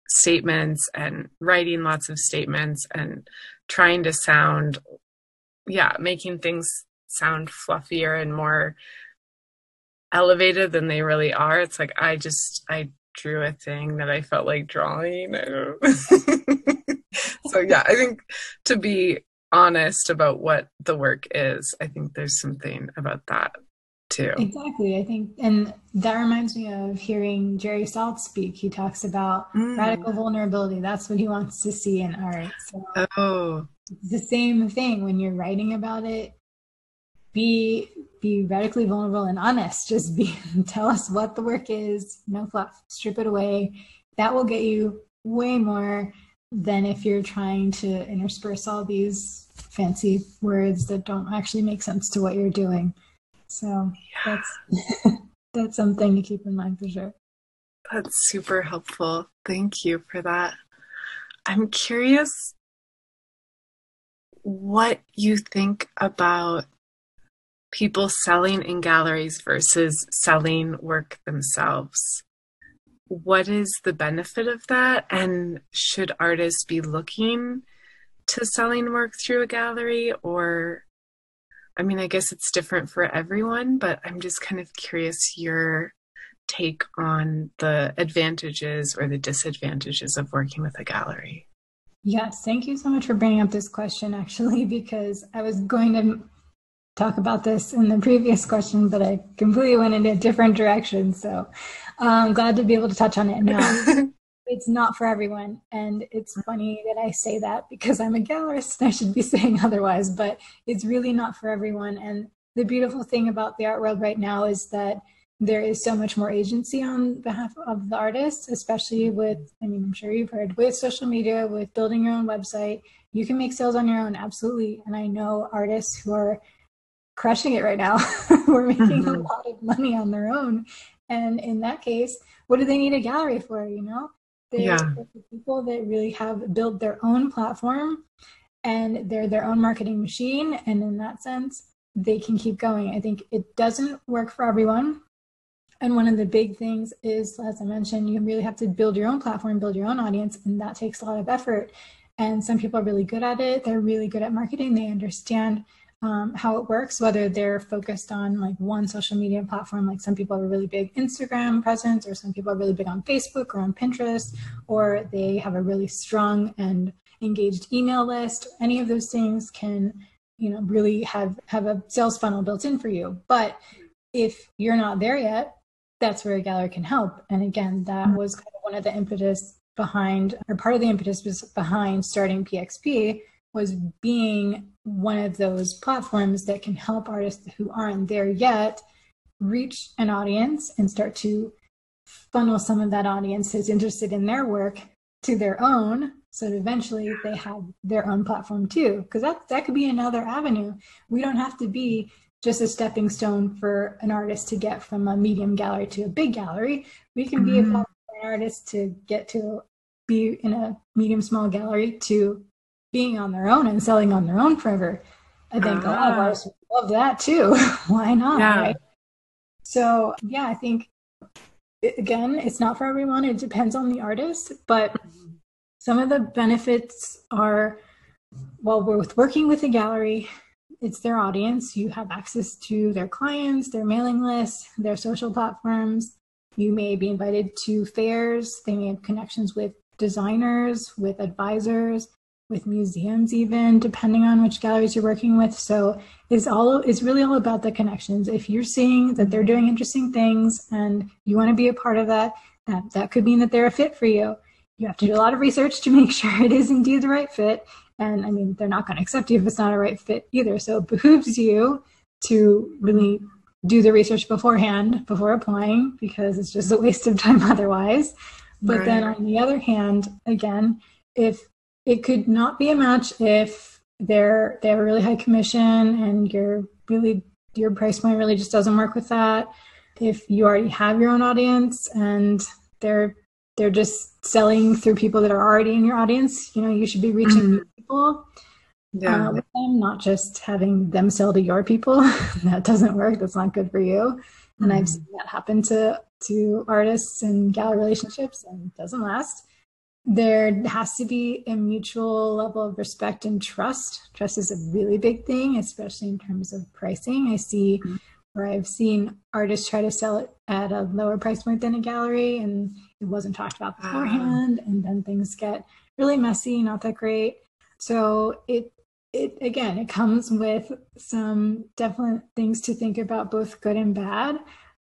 statements and writing lots of statements and trying to sound, yeah, making things sound fluffier and more elevated than they really are. It's like I just, I drew a thing that I felt like drawing. so, yeah, I think to be honest about what the work is, I think there's something about that too. Exactly. I think, and that reminds me of hearing Jerry Saltz speak. He talks about mm. radical vulnerability. That's what he wants to see in art. So oh. the same thing when you're writing about it. Be be radically vulnerable and honest. Just be tell us what the work is. No fluff. Strip it away. That will get you way more than if you're trying to intersperse all these fancy words that don't actually make sense to what you're doing. So yeah. that's that's something to keep in mind for sure. That's super helpful. Thank you for that. I'm curious what you think about people selling in galleries versus selling work themselves. What is the benefit of that? And should artists be looking to selling work through a gallery or I mean, I guess it's different for everyone, but I'm just kind of curious your take on the advantages or the disadvantages of working with a gallery. Yes, thank you so much for bringing up this question, actually, because I was going to talk about this in the previous question, but I completely went in a different direction. So I'm glad to be able to touch on it now. it's not for everyone. And it's funny that I say that because I'm a gallerist and I should be saying otherwise, but it's really not for everyone. And the beautiful thing about the art world right now is that there is so much more agency on behalf of the artists, especially with, I mean, I'm sure you've heard, with social media, with building your own website. You can make sales on your own, absolutely. And I know artists who are crushing it right now, who are making mm-hmm. a lot of money on their own And in that case, what do they need a gallery for? You know, they're, yeah. people that really have built their own platform and they're their own marketing machine. And in that sense, they can keep going. I think it doesn't work for everyone. And one of the big things is, as I mentioned, you really have to build your own platform, build your own audience, and that takes a lot of effort. And some people are really good at it. They're really good at marketing. They understand um, how it works, whether they're focused on like one social media platform, like some people have a really big Instagram presence, or some people are really big on Facebook or on Pinterest, or they have a really strong and engaged email list. Any of those things can, you know, really have have a sales funnel built in for you. But if you're not there yet, that's where a gallery can help. And again, that was kind of one of the impetus behind, or part of the impetus was behind starting PXP was being one of those platforms that can help artists who aren't there yet reach an audience and start to funnel some of that audience who's interested in their work to their own so that eventually they have their own platform too. Because that that could be another avenue. We don't have to be just a stepping stone for an artist to get from a medium gallery to a big gallery. We can be mm-hmm. a artist to get to be in a medium small gallery to being on their own and selling on their own forever. I think a lot of ah. artists love that too. Why not? Yeah. Right? So yeah, I think again, it's not for everyone. It depends on the artist, but some of the benefits are well, we're with working with a gallery, it's their audience. You have access to their clients, their mailing list, their social platforms. You may be invited to fairs. They may have connections with designers, with advisors with museums even depending on which galleries you're working with. So it's all it's really all about the connections. If you're seeing that they're doing interesting things and you want to be a part of that that, that could mean that they're a fit for you. You have to do a lot of research to make sure it is indeed the right fit. And i mean they're not going to accept you if it's not a right fit either. So it behooves you to really do the research beforehand before applying because it's just a waste of time otherwise. But right. then on the other hand again if it could not be a match if they're they have a really high commission and your really your price point really just doesn't work with that. If you already have your own audience and they're they're just selling through people that are already in your audience, you know, you should be reaching mm-hmm. people yeah. Uh, with them, not just having them sell to your people. that doesn't work. That's not good for you. And mm-hmm. I've seen that happen to to artists and gallery relationships and it doesn't last there has to be a mutual level of respect and trust. Trust is a really big thing, especially in terms of pricing. I see mm-hmm. where I've seen artists try to sell it at a lower price point than a gallery, and it wasn't talked about beforehand, and then things get really messy, not that great. So it it again, it comes with some definite things to think about, both good and bad,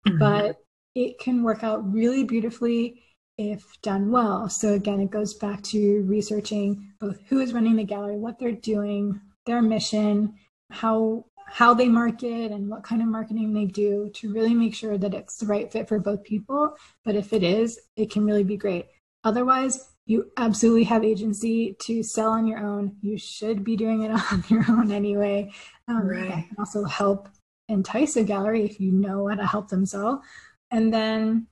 mm-hmm. but it can work out really beautifully if done well. So again, it goes back to researching both who is running the gallery, what they're doing, their mission, how how they market and what kind of marketing they do to really make sure that it's the right fit for both people. But if it is, it can really be great. Otherwise, you absolutely have agency to sell on your own. You should be doing it on your own anyway. Um, right. That can also help entice a gallery if you know how to help them sell. And then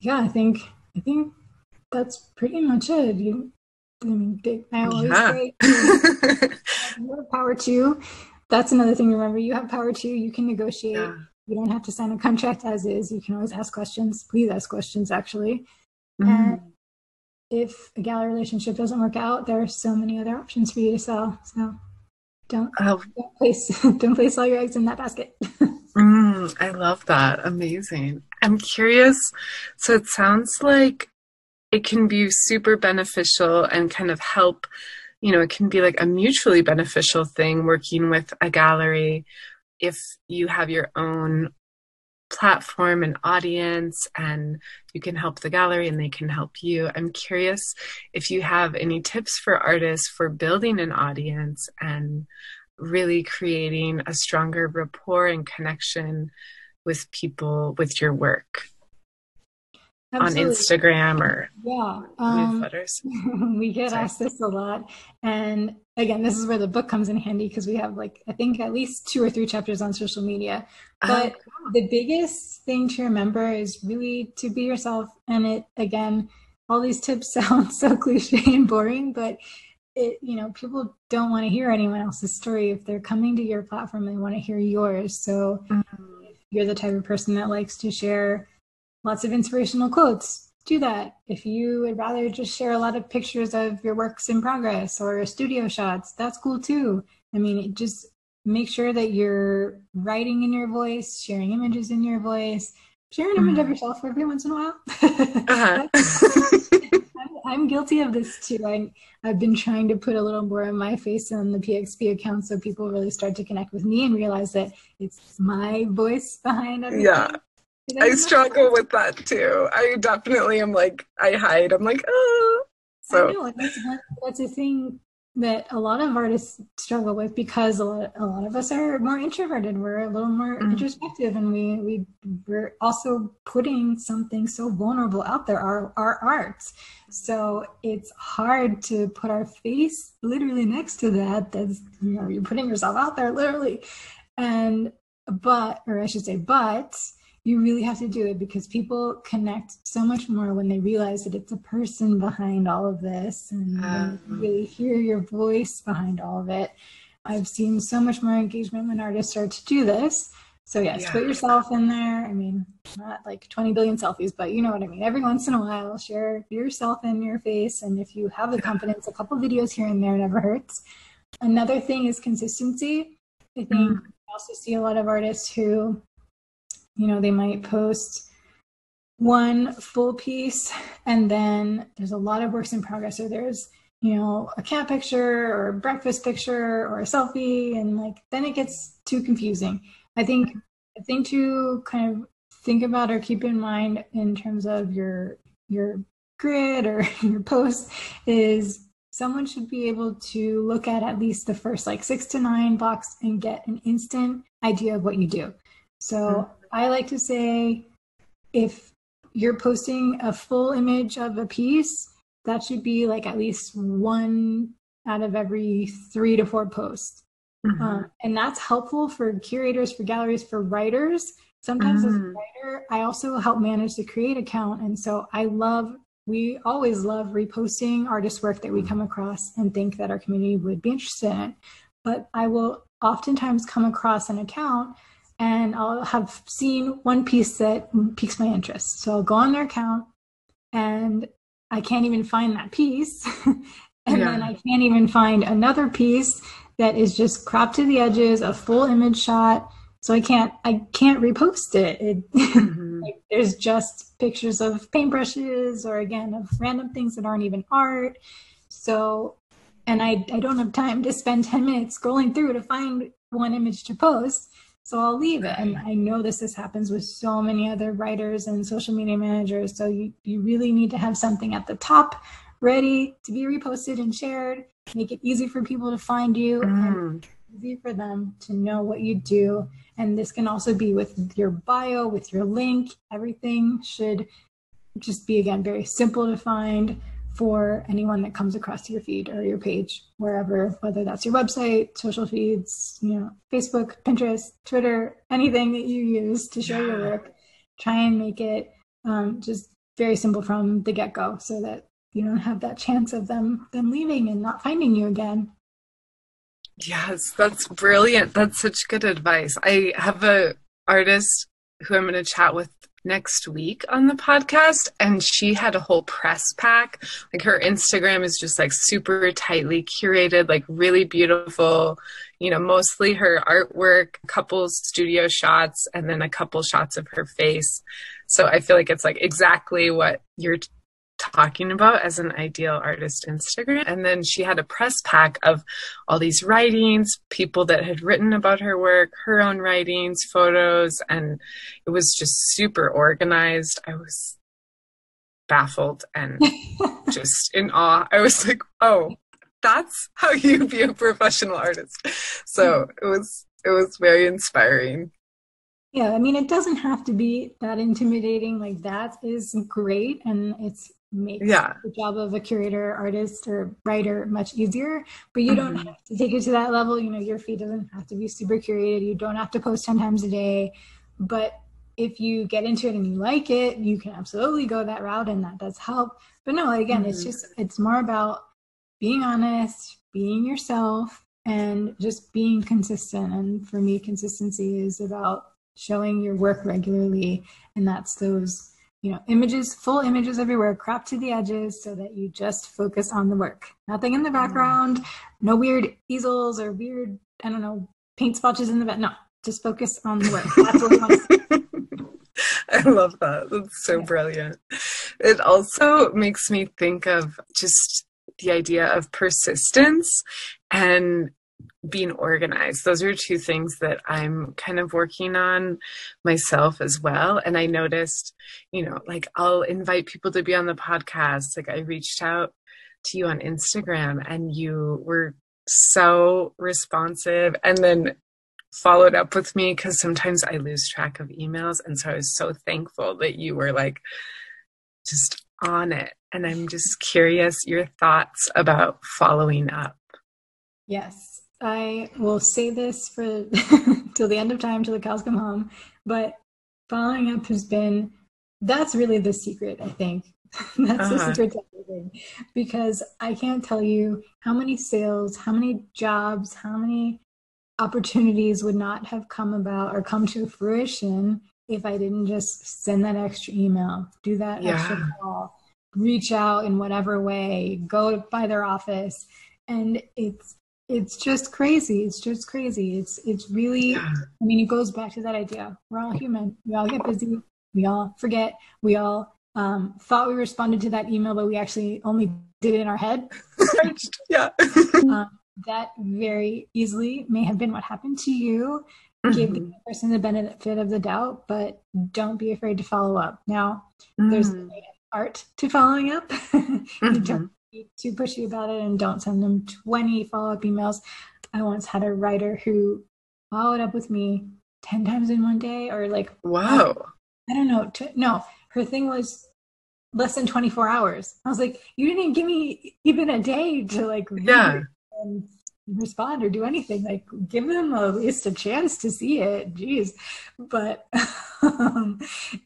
yeah, I think I think that's pretty much it. You, I mean, I always yeah. say you have power too. That's another thing. Remember, you have power too. You can negotiate. Yeah. You don't have to sign a contract as is. You can always ask questions. Please ask questions, actually. Mm-hmm. And if a gallery relationship doesn't work out, there are so many other options for you to sell. So don't, oh. don't place don't place all your eggs in that basket. mm, I love that. Amazing. I'm curious. So it sounds like it can be super beneficial and kind of help. You know, it can be like a mutually beneficial thing working with a gallery if you have your own platform and audience and you can help the gallery and they can help you. I'm curious if you have any tips for artists for building an audience and really creating a stronger rapport and connection with people with your work. Absolutely. on Instagram or yeah um, newsletters? we get Sorry. asked this a lot, and again, this is where the book comes in handy because we have like I think at least two or three chapters on social media. Oh, but oh, cool. the biggest thing to remember is really to be yourself, and it again, all these tips sound so cliche and boring, but it you know people don't want to hear anyone else's story if they're coming to your platform they want to hear yours so mm-hmm. You're the type of person that likes to share lots of inspirational quotes do that if you would rather just share a lot of pictures of your works in progress or studio shots that's cool too i mean just make sure that you're writing in your voice sharing images in your voice share an image mm-hmm. of yourself every once in a while uh-huh. I'm guilty of this too. I, I've been trying to put a little more of my face on the PXP account so people really start to connect with me and realize that it's my voice behind everything. Yeah. I struggle with that too. I definitely am like, I hide. I'm like, oh. So I know, that's, that's a thing that a lot of artists struggle with because a lot, a lot of us are more introverted. We're a little more mm. introspective and we, we we're also putting something so vulnerable out there our our art so it's hard to put our face literally next to that. That's you know you're putting yourself out there literally. And but or i should say but you really have to do it because people connect so much more when they realize that it's a person behind all of this and um, really hear your voice behind all of it. I've seen so much more engagement when artists start to do this. So yes, yeah. put yourself in there. I mean, not like 20 billion selfies, but you know what I mean. Every once in a while, share yourself in your face. And if you have the confidence, a couple videos here and there never hurts. Another thing is consistency. I think mm. I also see a lot of artists who you know, they might post one full piece and then there's a lot of works in progress. So there's, you know, a cat picture or a breakfast picture or a selfie and like then it gets too confusing. I think a thing to kind of think about or keep in mind in terms of your your grid or your post is someone should be able to look at at least the first like six to nine blocks and get an instant idea of what you do. So mm-hmm. I like to say if you're posting a full image of a piece, that should be like at least one out of every three to four posts. Mm-hmm. Um, and that's helpful for curators, for galleries, for writers. Sometimes mm-hmm. as a mm. writer, I also help manage the create account. And so I love, we always love reposting artist work that we come across and think that our community would be interested in. But I will oftentimes come across an account and I'll have seen one piece that piques my interest. So I'll go on their account and I can't even find that piece. and yeah. then I can't even find another piece that is just cropped to the edges, a full image shot. So I can't I can't repost it. it mm-hmm. like, there's just pictures of paintbrushes or again of random things that aren't even art. So and I, I don't have time to spend 10 minutes scrolling through to find one image to post. So I'll leave it. And I know this this happens with so many other writers and social media managers. So you, you really need to have something at the top ready to be reposted and shared. Make it easy for people to find you mm. and easy for them to know what you do. And this can also be with your bio, with your link. Everything should just be again very simple to find for anyone that comes across your feed or your page, wherever, whether that's your website, social feeds, you know, Facebook, Pinterest, Twitter, anything that you use to show your work. Try and make it um, just very simple from the get go, so that you don't have that chance of them them leaving and not finding you again. Yes, that's brilliant. That's such good advice. I have a artist who I'm going to chat with next week on the podcast and she had a whole press pack. Like her instagram is just like super tightly curated like really beautiful you know mostly her artwork couple studio shots and then a couple shots of her face. So i feel like it's like exactly what you're talking about as an ideal artist Instagram. And then she had a press pack of all these writings, people that had written about her work, her own writings, photos, and it was just super organized. I was baffled and just in awe. I was like, oh, that's how you be a professional artist. So it was it was very inspiring. Yeah, I mean, it doesn't have to be that intimidating. Like that is great, and it's makes yeah. the job of a curator, artist, or writer much easier. But you mm-hmm. don't have to take it to that level. You know, your feed doesn't have to be super curated. You don't have to post ten times a day. But if you get into it and you like it, you can absolutely go that route, and that does help. But no, again, mm-hmm. it's just it's more about being honest, being yourself, and just being consistent. And for me, consistency is about showing your work regularly and that's those you know images full images everywhere cropped to the edges so that you just focus on the work nothing in the background no weird easels or weird i don't know paint spotches in the back no just focus on the work that's what I love that. That's so yeah. brilliant. It also makes me think of just the idea of persistence and being organized. Those are two things that I'm kind of working on myself as well. And I noticed, you know, like I'll invite people to be on the podcast. Like I reached out to you on Instagram and you were so responsive and then followed up with me because sometimes I lose track of emails. And so I was so thankful that you were like just on it. And I'm just curious your thoughts about following up. Yes. I will say this for till the end of time, till the cows come home. But following up has been that's really the secret, I think. that's uh-huh. the secret to everything. Because I can't tell you how many sales, how many jobs, how many opportunities would not have come about or come to fruition if I didn't just send that extra email, do that yeah. extra call, reach out in whatever way, go by their office. And it's it's just crazy. It's just crazy. It's it's really. I mean, it goes back to that idea. We're all human. We all get busy. We all forget. We all um, thought we responded to that email, but we actually only did it in our head. yeah. um, that very easily may have been what happened to you. Mm-hmm. Give the person the benefit of the doubt, but don't be afraid to follow up. Now, mm-hmm. there's art to following up. mm-hmm. Don't too pushy about it and don't send them 20 follow up emails. I once had a writer who followed up with me 10 times in one day or like, wow. I, I don't know. T- no, her thing was less than 24 hours. I was like, you didn't give me even a day to like yeah. and respond or do anything. Like give them at least a chance to see it. Jeez. But um,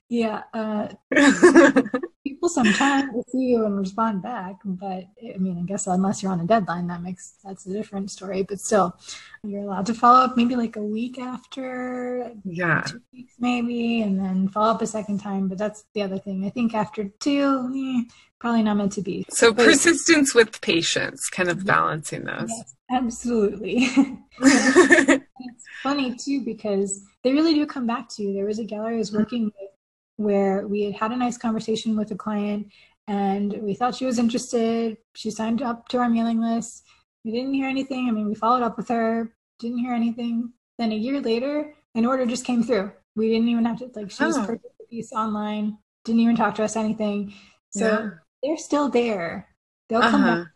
yeah, uh, people sometimes will see you and respond back. But I mean, I guess unless you're on a deadline, that makes that's a different story. But still, you're allowed to follow up maybe like a week after, yeah, two weeks maybe, and then follow up a second time. But that's the other thing. I think after two, eh, probably not meant to be. So but, persistence with patience, kind of balancing those. Yes, absolutely. it's funny too because they really do come back to you. There was a gallery I was working with where we had had a nice conversation with a client and we thought she was interested. She signed up to our mailing list. We didn't hear anything. I mean, we followed up with her, didn't hear anything. Then a year later, an order just came through. We didn't even have to like she was oh. purchased a piece online, didn't even talk to us anything. So yeah. they're still there. They'll uh-huh. come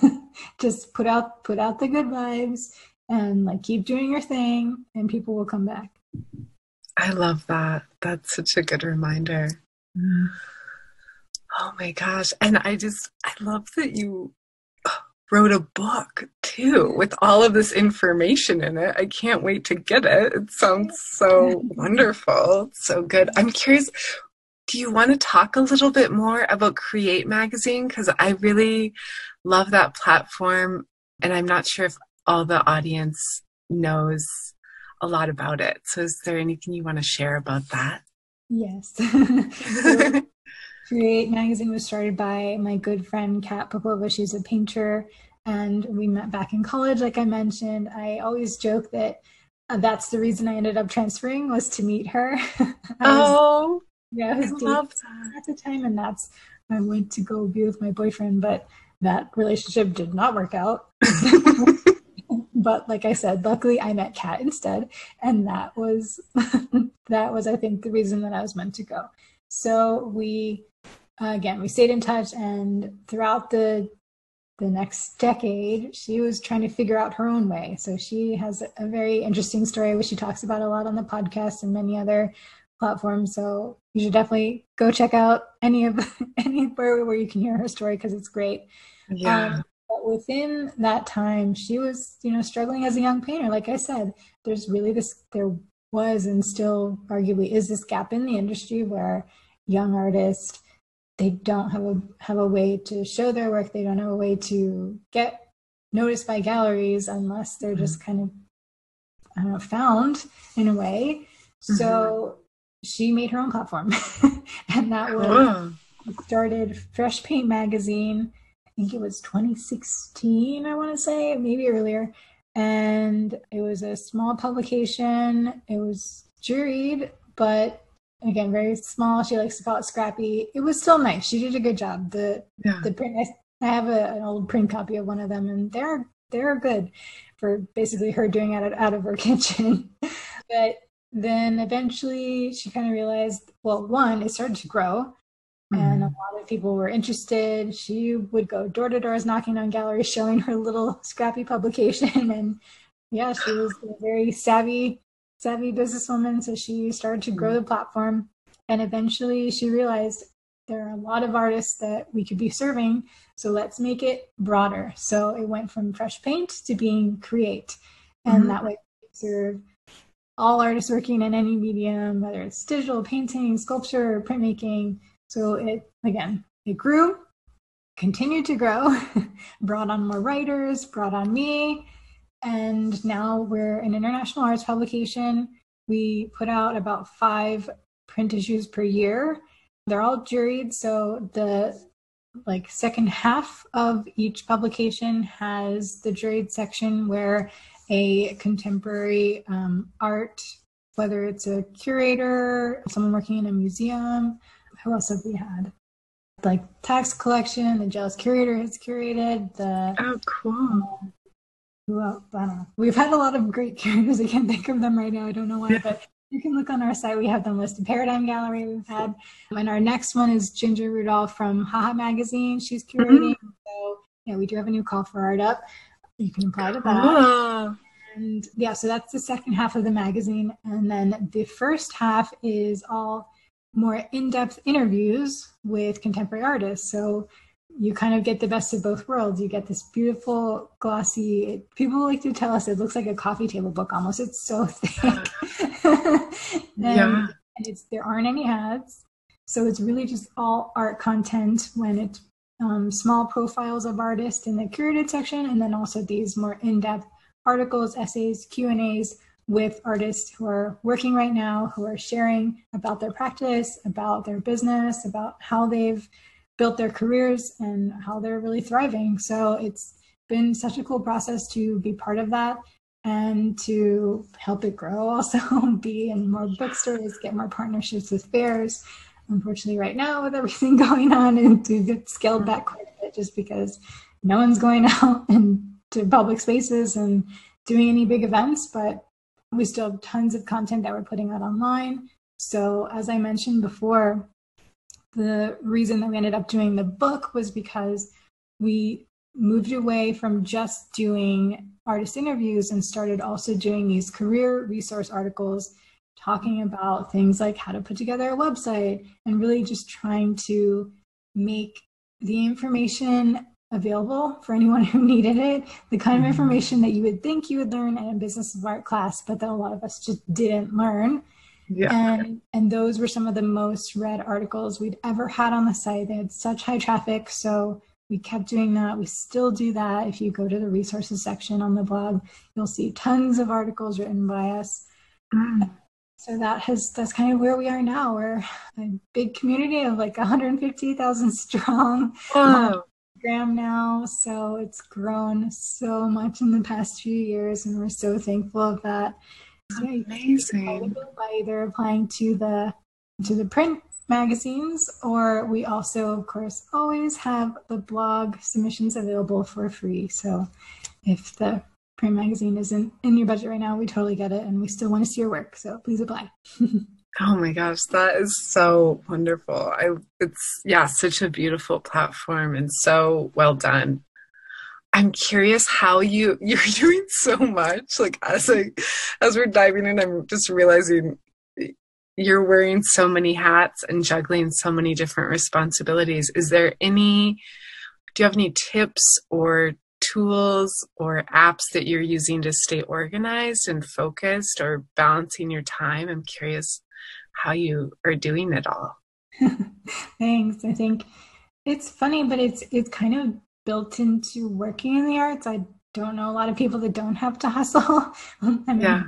back. just put out put out the good vibes and like keep doing your thing and people will come back. I love that. That's such a good reminder. Mm. Oh my gosh. And I just, I love that you wrote a book too with all of this information in it. I can't wait to get it. It sounds so wonderful. So good. I'm curious, do you want to talk a little bit more about Create Magazine? Because I really love that platform. And I'm not sure if all the audience knows a lot about it. So, is there anything you want to share about that? Yes. Create magazine was started by my good friend Kat Popova. She's a painter, and we met back in college. Like I mentioned, I always joke that uh, that's the reason I ended up transferring was to meet her. oh, yeah, I was I love that. at the time, and that's I went to go be with my boyfriend, but that relationship did not work out. But like I said, luckily I met Kat instead, and that was that was I think the reason that I was meant to go. So we again we stayed in touch, and throughout the the next decade, she was trying to figure out her own way. So she has a very interesting story, which she talks about a lot on the podcast and many other platforms. So you should definitely go check out any of anywhere where you can hear her story because it's great. Yeah. Um, but within that time, she was, you know, struggling as a young painter. Like I said, there's really this, there was and still arguably is this gap in the industry where young artists they don't have a have a way to show their work they don't have a way to get noticed by galleries unless they're just mm-hmm. kind of I don't know found in a way mm-hmm. so she made her own platform and that was started fresh paint magazine think it was 2016 i want to say maybe earlier. And it was a small publication. It was juried but again very small. She likes to call it scrappy. It was still nice. She did a good job. The yeah. the print i, have a, an old print copy of one of them and they're they're good for basically her doing it out of her kitchen. But then eventually she kind of realized well one it started to grow. And a lot of people were interested. She would go door to doors knocking on galleries showing her little scrappy publication. And yeah she was a very savvy savvy businesswoman. So she started to grow mm-hmm. the platform. And eventually she realized there are a lot of artists that we could be serving. So let's make it broader. So it went from fresh paint to being create. And mm-hmm. that way we serve all artists working in any medium, whether it's digital painting, sculpture, printmaking. So it again, it grew, continued to grow, brought on more writers, brought on me, and now we're an international arts publication. We put out about five print issues per year. They're all juried, so the like second half of each publication has the juried section where a contemporary um, art, whether it's a curator, someone working in a museum. Who else have we had? Like tax collection, the jealous curator has curated the. Oh, cool. Um, who else? I don't know. We've had a lot of great curators. I can't think of them right now. I don't know why, but you can look on our site. We have them listed. Paradigm Gallery we've had. And our next one is Ginger Rudolph from Haha Magazine. She's curating. Mm-hmm. So yeah, we do have a new call for art up you can apply to that. And yeah, so that's the second half of the magazine. And then the first half is all more in depth interviews with contemporary artists. So you kind of get the best of both worlds. You get this beautiful, glossy, people like to tell us it looks like a coffee table book almost. It's so thick. and, yeah. And it's, there aren't any ads. So it's really just all art content when it's um, small profiles of artists in the curated section, and then also these more in-depth articles, essays, Q and A's with artists who are working right now, who are sharing about their practice, about their business, about how they've built their careers, and how they're really thriving. So it's been such a cool process to be part of that and to help it grow also be in more bookstores get more partnerships with fairs unfortunately right now with everything going on and to get scaled back quite a bit just because no one's going out into public spaces and doing any big events but we still have tons of content that we're putting out online. So as i mentioned before the reason that we ended up doing the book was because we moved away from just doing artist interviews and started also doing these career resource articles talking about things like how to put together a website and really just trying to make the information available for anyone who needed it the kind of mm-hmm. information that you would think you would learn in a business of art class but that a lot of us just didn't learn yeah. and and those were some of the most read articles we'd ever had on the site they had such high traffic so we kept doing that we still do that if you go to the resources section on the blog you'll see tons of articles written by us mm so that has that's kind of where we are now. We're a big community of like 150,000 strong. Wow. Instagram now, so it's grown so much in the past few years, and we're so thankful of that. Yeah, Amazing. By either applying to the to the print magazines, or we also, of course, always have the blog submissions available for free. So if the print magazine isn't in your budget right now, we totally get it, and we still want to see your work. So please apply. oh my gosh, that is so wonderful! I it's yeah, such a beautiful platform and so well done. I'm curious how you you're doing so much. Like as I as we're diving in, I'm just realizing you're wearing so many hats and juggling so many different responsibilities. Is there any do you have any tips or tools or apps that you're using to stay organized and focused or balancing your time? I'm curious how you are doing it all. Thanks. I think it's funny, but it's it's kind of built into working in the arts. I don't know a lot of people that don't have to hustle. Um, I mean, yeah.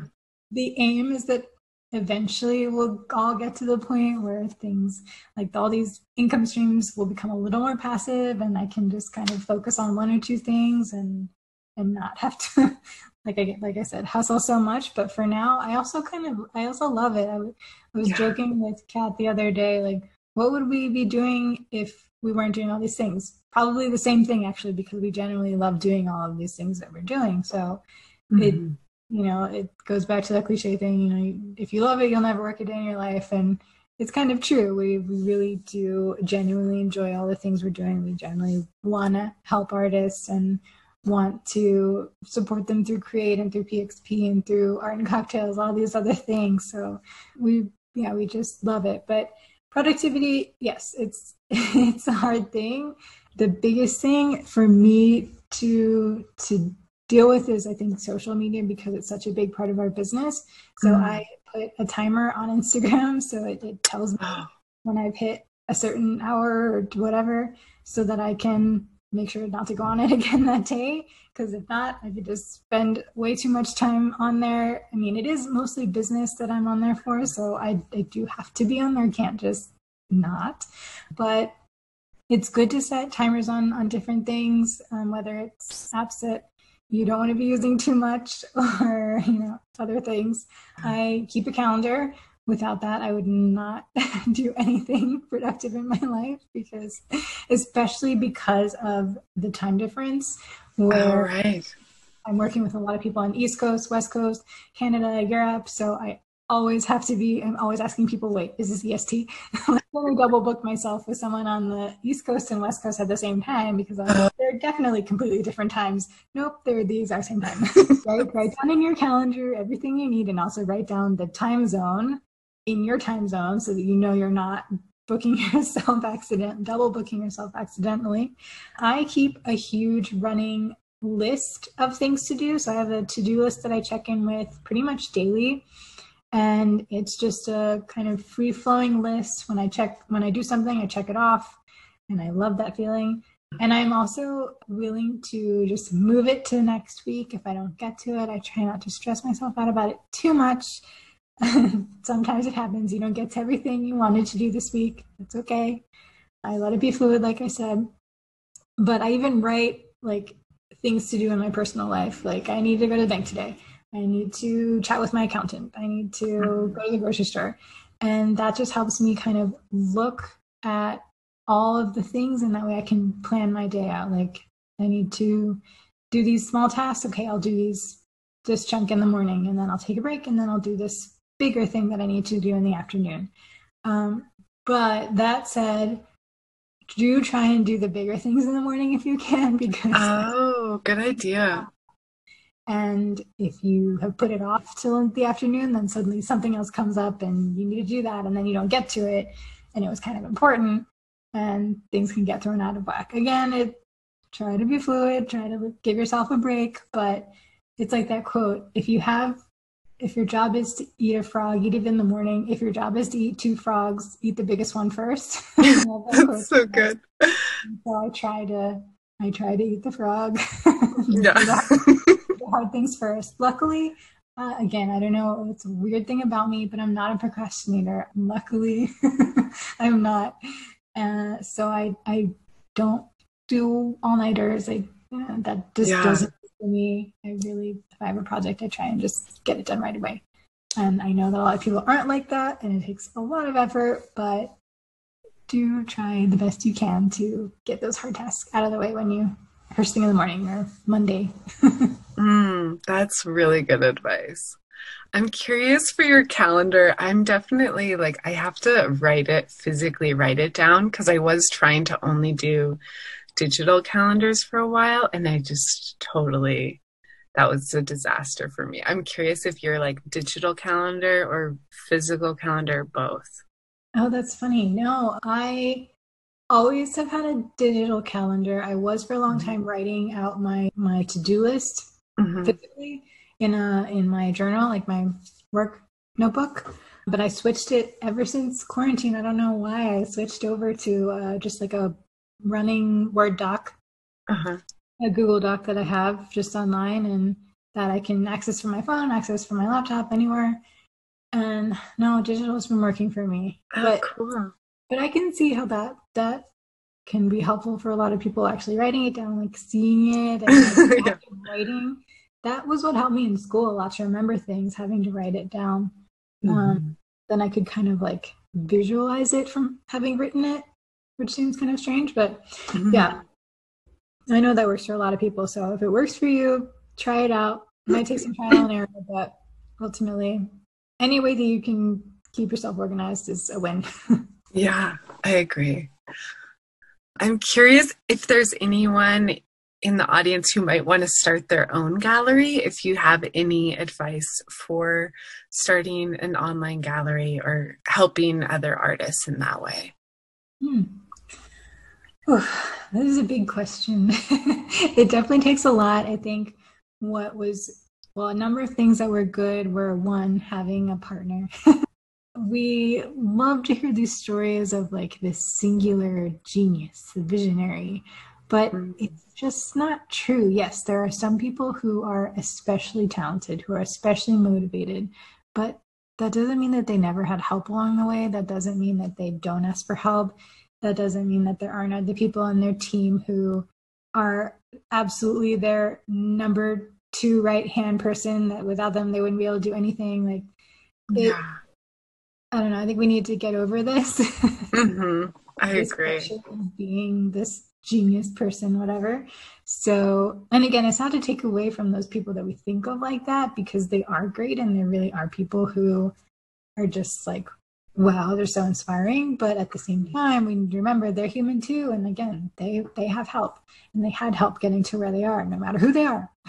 the aim is that eventually we'll all get to the point where things like all these income streams will become a little more passive and I can just kind of focus on one or two things and and not have to like I like I said hustle so much but for now I also kind of I also love it. I, I was yeah. joking with Kat the other day like what would we be doing if we weren't doing all these things? Probably the same thing actually because we genuinely love doing all of these things that we're doing. So mm-hmm. it you know it goes back to that cliche thing you know if you love it you'll never work a day in your life. And it's kind of true. We, we really do genuinely enjoy all the things we're doing. We generally want to help artists and want to support them through create and through pxp and through art and cocktails all these other things so we yeah we just love it but productivity yes it's it's a hard thing the biggest thing for me to to deal with is I think social media because it's such a big part of our business. So mm. I put a timer on Instagram so it, it tells me when I've hit a certain hour or whatever so that I can make sure not to go on it again that day because if not i could just spend way too much time on there. I mean it is mostly business that i'm on there for so i, I do have to be on there can't just not. But it's good to set timers on on different things um, whether it's apps that you don't want to be using too much or you know other things. I keep a calendar without that i would not do anything productive in my life because especially because of the time difference where right. i'm working with a lot of people on east coast west coast canada europe so i always have to be i'm always asking people wait is this est let me double book myself with someone on the east coast and west coast at the same time because like, uh-huh. they're definitely completely different times. Nope they're the exact same time. Right write down in your calendar everything you need and also write down the time zone in your time zone so that you know you're not booking yourself accident double booking yourself accidentally. I keep a huge running list of things to do. So i have a to-do list that i check in with pretty much daily. And it's just a kind of free flowing list. When i check when i do something i check it off and i love that feeling. And i'm also willing to just move it to next week if i don't get to it. I try not to stress myself out about it too much sometimes it happens you don't get to everything you wanted to do this week it's okay i let it be fluid like i said but i even write like things to do in my personal life like i need to go to the bank today I need to chat with my accountant. I need to go to the grocery store. And that just helps me kind of look at all of the things and that way I can plan my day out. Like I need to do these small tasks. Okay, I'll do these this chunk in the morning and then I'll take a break and then I'll do this bigger thing that I need to do in the afternoon. Um, but that said, do try and do the bigger things in the morning if you can because oh good idea and if you have put it off till the afternoon, then suddenly something else comes up and you need to do that, and then you don't get to it. And it was kind of important, and things can get thrown out of whack. Again, it try to be fluid, try to give yourself a break, but it's like that quote if you have if your job is to eat a frog, eat it in the morning. If your job is to eat two frogs, eat the biggest one first. That's so good. so I try to I try to eat the frog. yeah hard things first. Luckily, uh, again, I don't know, it's a weird thing about me, but I'm not a procrastinator. Luckily, I'm not. Uh, so I I don't do all nighters. I uh, that just yeah. doesn't for me. I really, if I have a project, I try and just get it done right away. And I know that a lot of people aren't like that, and it takes a lot of effort, but do try the best you can to get those hard tasks out of the way when you first thing in the morning or Monday. mm, that's really good advice. I'm curious for your calendar. I'm definitely like, I have to write it physically, write it down because I was trying to only do digital calendars for a while and I just totally that was a disaster for me. I'm curious if you're like digital calendar or physical calendar both. Oh, that's funny. No, I always have had a digital calendar. I was for a long mm-hmm. time writing out my my to-do list mm-hmm. physically in a in my journal, like my work notebook. But I switched it ever since quarantine. I don't know why I switched over to uh, just like a running Word doc, uh-huh. a Google Doc that I have just online and that I can access from my phone, access from my laptop, anywhere. And no, digital has been working for me. Oh, but, cool. But I can see how that that can be helpful for a lot of people actually writing it down, like seeing it and yeah. writing. That was what helped me in school a lot to remember things, having to write it down. Mm-hmm. Um, then I could kind of like visualize it from having written it, which seems kind of strange, but mm-hmm. yeah, I know that works for a lot of people. So if it works for you, try it out. It might take some trial and error, but ultimately, any way that you can keep yourself organized is a win. yeah, I agree. I'm curious if there's anyone in the audience who might want to start their own gallery, if you have any advice for starting an online gallery or helping other artists in that way. Hmm. This is a big question. it definitely takes a lot. I think what was, well, a number of things that were good were one, having a partner. we love to hear these stories of like this singular genius, the visionary, but it's just not true. Yes, there are some people who are especially talented, who are especially motivated, but that doesn't mean that they never had help along the way. That doesn't mean that they don't ask for help. That doesn't mean that there aren't other people on their team who are absolutely their number two right hand person that without them they wouldn't be able to do anything. Like, it, yeah. I don't know. I think we need to get over this. mm-hmm. I agree. Being this genius person, whatever. So, and again, it's not to take away from those people that we think of like that because they are great and there really are people who are just like, wow, they're so inspiring. But at the same time, we need to remember they're human too. And again, they they have help and they had help getting to where they are, no matter who they are.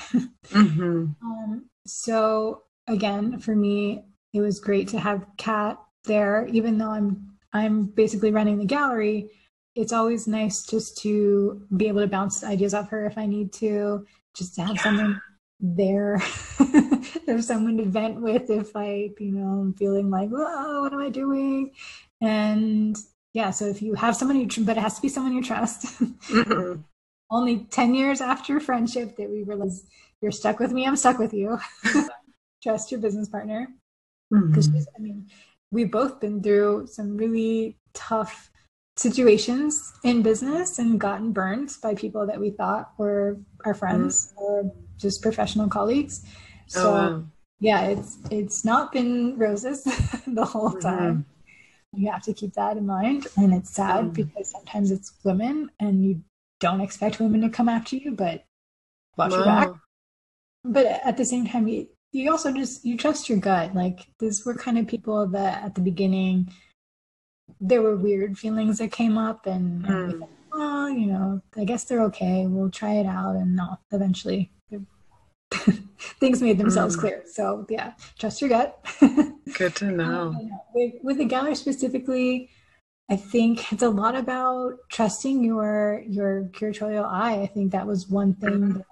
mm-hmm. um, so again, for me, it was great to have Kat there, even though I'm I'm basically running the gallery it's always nice just to be able to bounce ideas off her if I need to, just to have yeah. someone there, there's someone to vent with if I, you know, I'm feeling like, whoa, what am I doing? And yeah, so if you have someone you, but it has to be someone you trust. Mm-hmm. Only 10 years after friendship that we realize you're stuck with me, I'm stuck with you. trust your business partner. Because, mm-hmm. I mean, we've both been through some really tough situations in business and gotten burned by people that we thought were our friends mm-hmm. or just professional colleagues. Oh, so oh, wow. yeah, it's it's not been roses the whole mm-hmm. time. You have to keep that in mind. And it's sad mm-hmm. because sometimes it's women and you don't expect women to come after you, but watch wow. your back. But at the same time, you, you also just you trust your gut. Like these were kind of people that at the beginning there were weird feelings that came up and, mm. oh, you know, I guess they're okay. We'll try it out. And no, eventually things made themselves mm. clear. So yeah, trust your gut. Good to know. Um, with, with the gallery specifically, I think it's a lot about trusting your your curatorial eye. I think that was one thing mm. that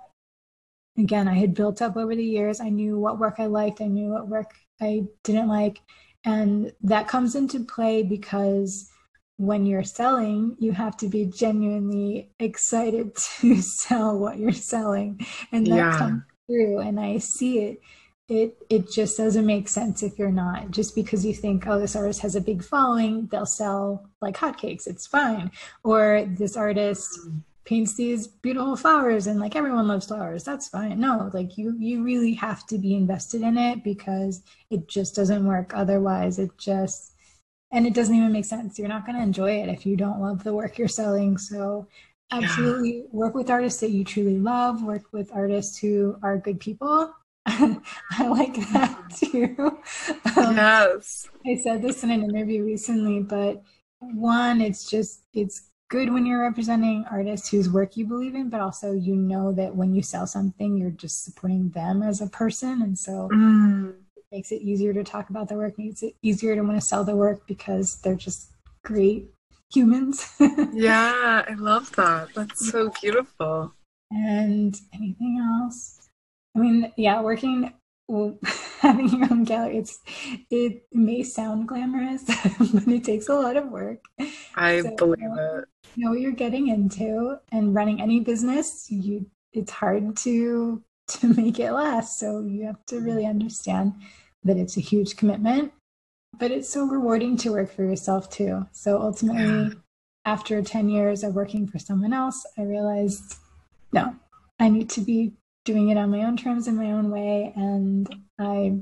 again I had built up over the years. I knew what work I liked, I knew what work I didn't like. And that comes into play because when you're selling, you have to be genuinely excited to sell what you're selling. And that yeah. comes through. And I see it. It it just doesn't make sense if you're not. Just because you think, oh, this artist has a big following, they'll sell like hotcakes. It's fine. Or this artist paints these beautiful flowers and like everyone loves flowers that's fine no like you you really have to be invested in it because it just doesn't work otherwise it just and it doesn't even make sense you're not going to enjoy it if you don't love the work you're selling so absolutely yeah. work with artists that you truly love work with artists who are good people I like that too. Um, yes. I said this in an interview recently, but one, it's just, it's good when you're representing artists whose work you believe in, but also you know that when you sell something, you're just supporting them as a person. And so mm. it makes it easier to talk about their work, makes it easier to want to sell their work because they're just great humans. yeah, I love that. That's so beautiful. And anything else? I mean, yeah, working well, having your own gallery, it's it may sound glamorous, but it takes a lot of work. I so, believe it. Know what you're getting into, and running any business, you it's hard to to make it last. So you have to mm-hmm. really understand that it's a huge commitment, but it's so rewarding to work for yourself too. So ultimately, yeah. after 10 years of working for someone else, I realized no, I need to be doing it on my own terms in my own way and i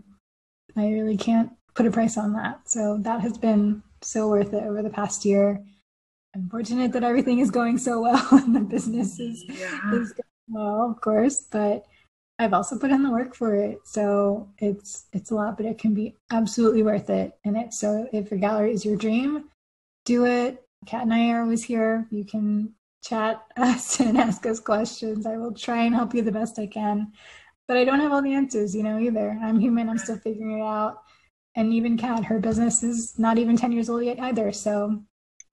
i really can't put a price on that so that has been so worth it over the past year i'm fortunate that everything is going so well and the business is, yeah. is going well of course but i've also put in the work for it so it's it's a lot but it can be absolutely worth it and it so if a gallery is your dream do it kat and i are always here you can chat us and ask us questions. I will try and help you the best I can. But I don't have all the answers, you know, either. I'm human, I'm still figuring it out. And even Kat, her business is not even 10 years old yet either. So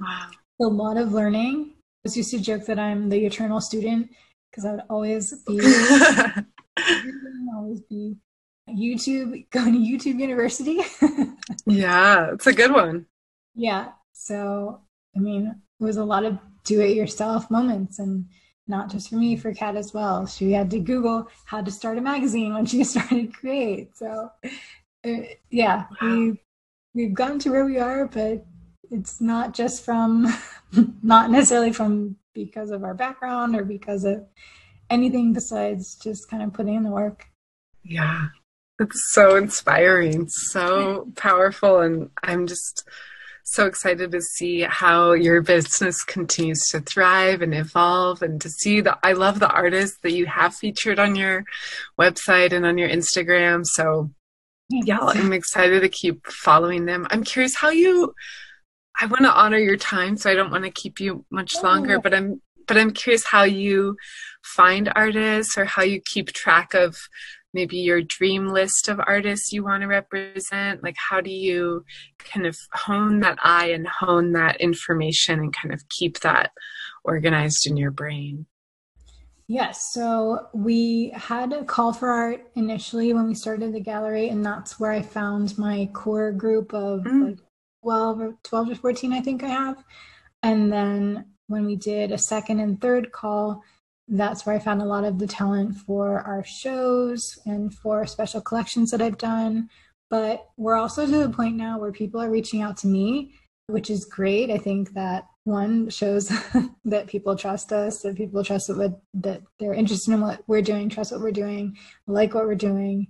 wow. a lot of learning. I used to joke that I'm the eternal student because I would always be always be YouTube going to YouTube University. yeah, it's a good one. Yeah. So I mean, it was a lot of do it yourself moments and not just for me for kat as well she had to google how to start a magazine when she started create so uh, yeah wow. we we've gotten to where we are but it's not just from not necessarily from because of our background or because of anything besides just kind of putting in the work yeah it's so inspiring so powerful and i'm just so excited to see how your business continues to thrive and evolve and to see the I love the artists that you have featured on your website and on your Instagram. So yeah, I'm excited to keep following them. I'm curious how you I want to honor your time, so I don't want to keep you much oh. longer, oh. but I'm but I'm curious how you find artists or how you keep track of maybe your dream list of artists you want to represent like how do you kind of hone that eye and hone that information and kind of keep that organized in your brain Yes, so we had a call for art initially when we started the gallery, and that's where I found my core group of mm. like 12 or 12 or 14, I think I have. And then when we did a second and third call, that's where I found a lot of the talent for our shows and for special collections that I've done. But we're also to the point now where people are reaching out to me, which is great. I think that one shows that people trust us, that people trust that, that they're interested in what we're doing, trust what we're doing, like what we're doing,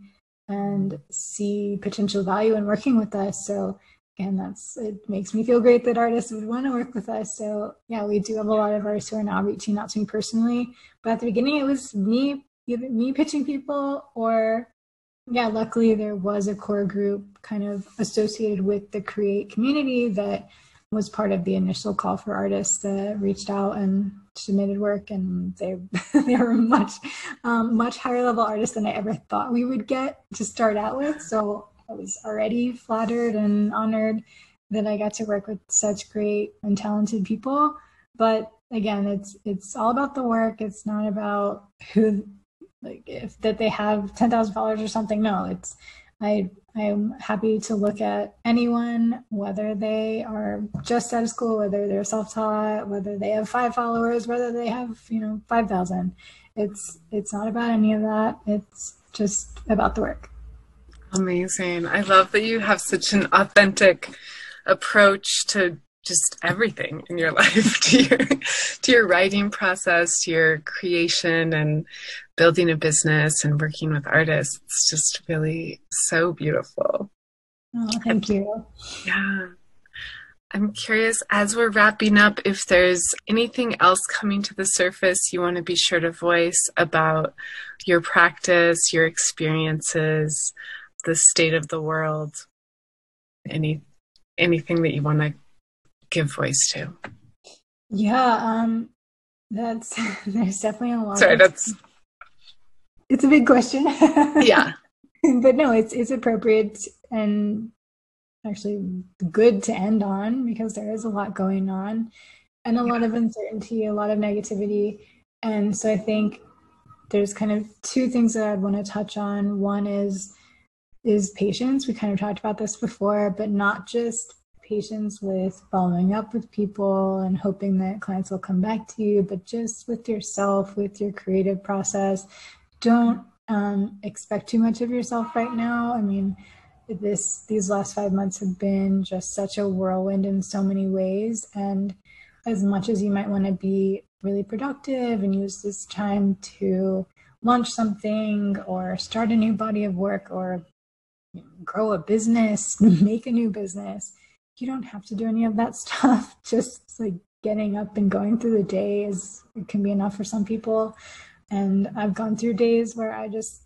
and see potential value in working with us. So and that's it makes me feel great that artists would want to work with us. So yeah we do have a lot of artists who are now reaching out to me personally but at the beginning it was me either me pitching people or yeah luckily there was a core group kind of associated with the create community that was part of the initial call for artists that reached out and submitted work and they they were much um, much higher level artists than i ever thought we would get to start out with. So I was already flattered and honored that I got to work with such great and talented people. But again, it's it's all about the work. It's not about who like if that they have ten thousand followers or something. No, it's I I'm happy to look at anyone, whether they are just out of school, whether they're self-taught, whether they have five followers, whether they have you know five thousand. It's it's not about any of that. It's just about the work. Amazing. I love that you have such an authentic approach to just everything in your life to your to your writing process to your creation and building a business and working with artists. It's just really so beautiful. Oh thank you. Yeah. I'm curious as we're wrapping up if there's anything else coming to the surface you want to be sure to voice about your practice your experiences the state of the world any anything that you want to give voice to Yeah, um, that's there's definitely a lot. Sorry, of, that's it's a big question. yeah, but no, it's it's appropriate and actually good to end on because there is a lot going on and a lot of uncertainty, a lot of negativity. And so I think there's kind of two things that I'd want to touch on. One is is patience. We kind of talked about this before, but not just patience with following up with people and hoping that clients will come back to you, but just with yourself, with your creative process. Don't um, expect too much of yourself right now. I mean, this these last five months have been just such a whirlwind in so many ways, and as much as you might want to be really productive and use this time to launch something or start a new body of work or grow a business, make a new business, you don't have to do any of that stuff. Just like getting up and going through the day is it can be enough for some people. And I've gone through days where I just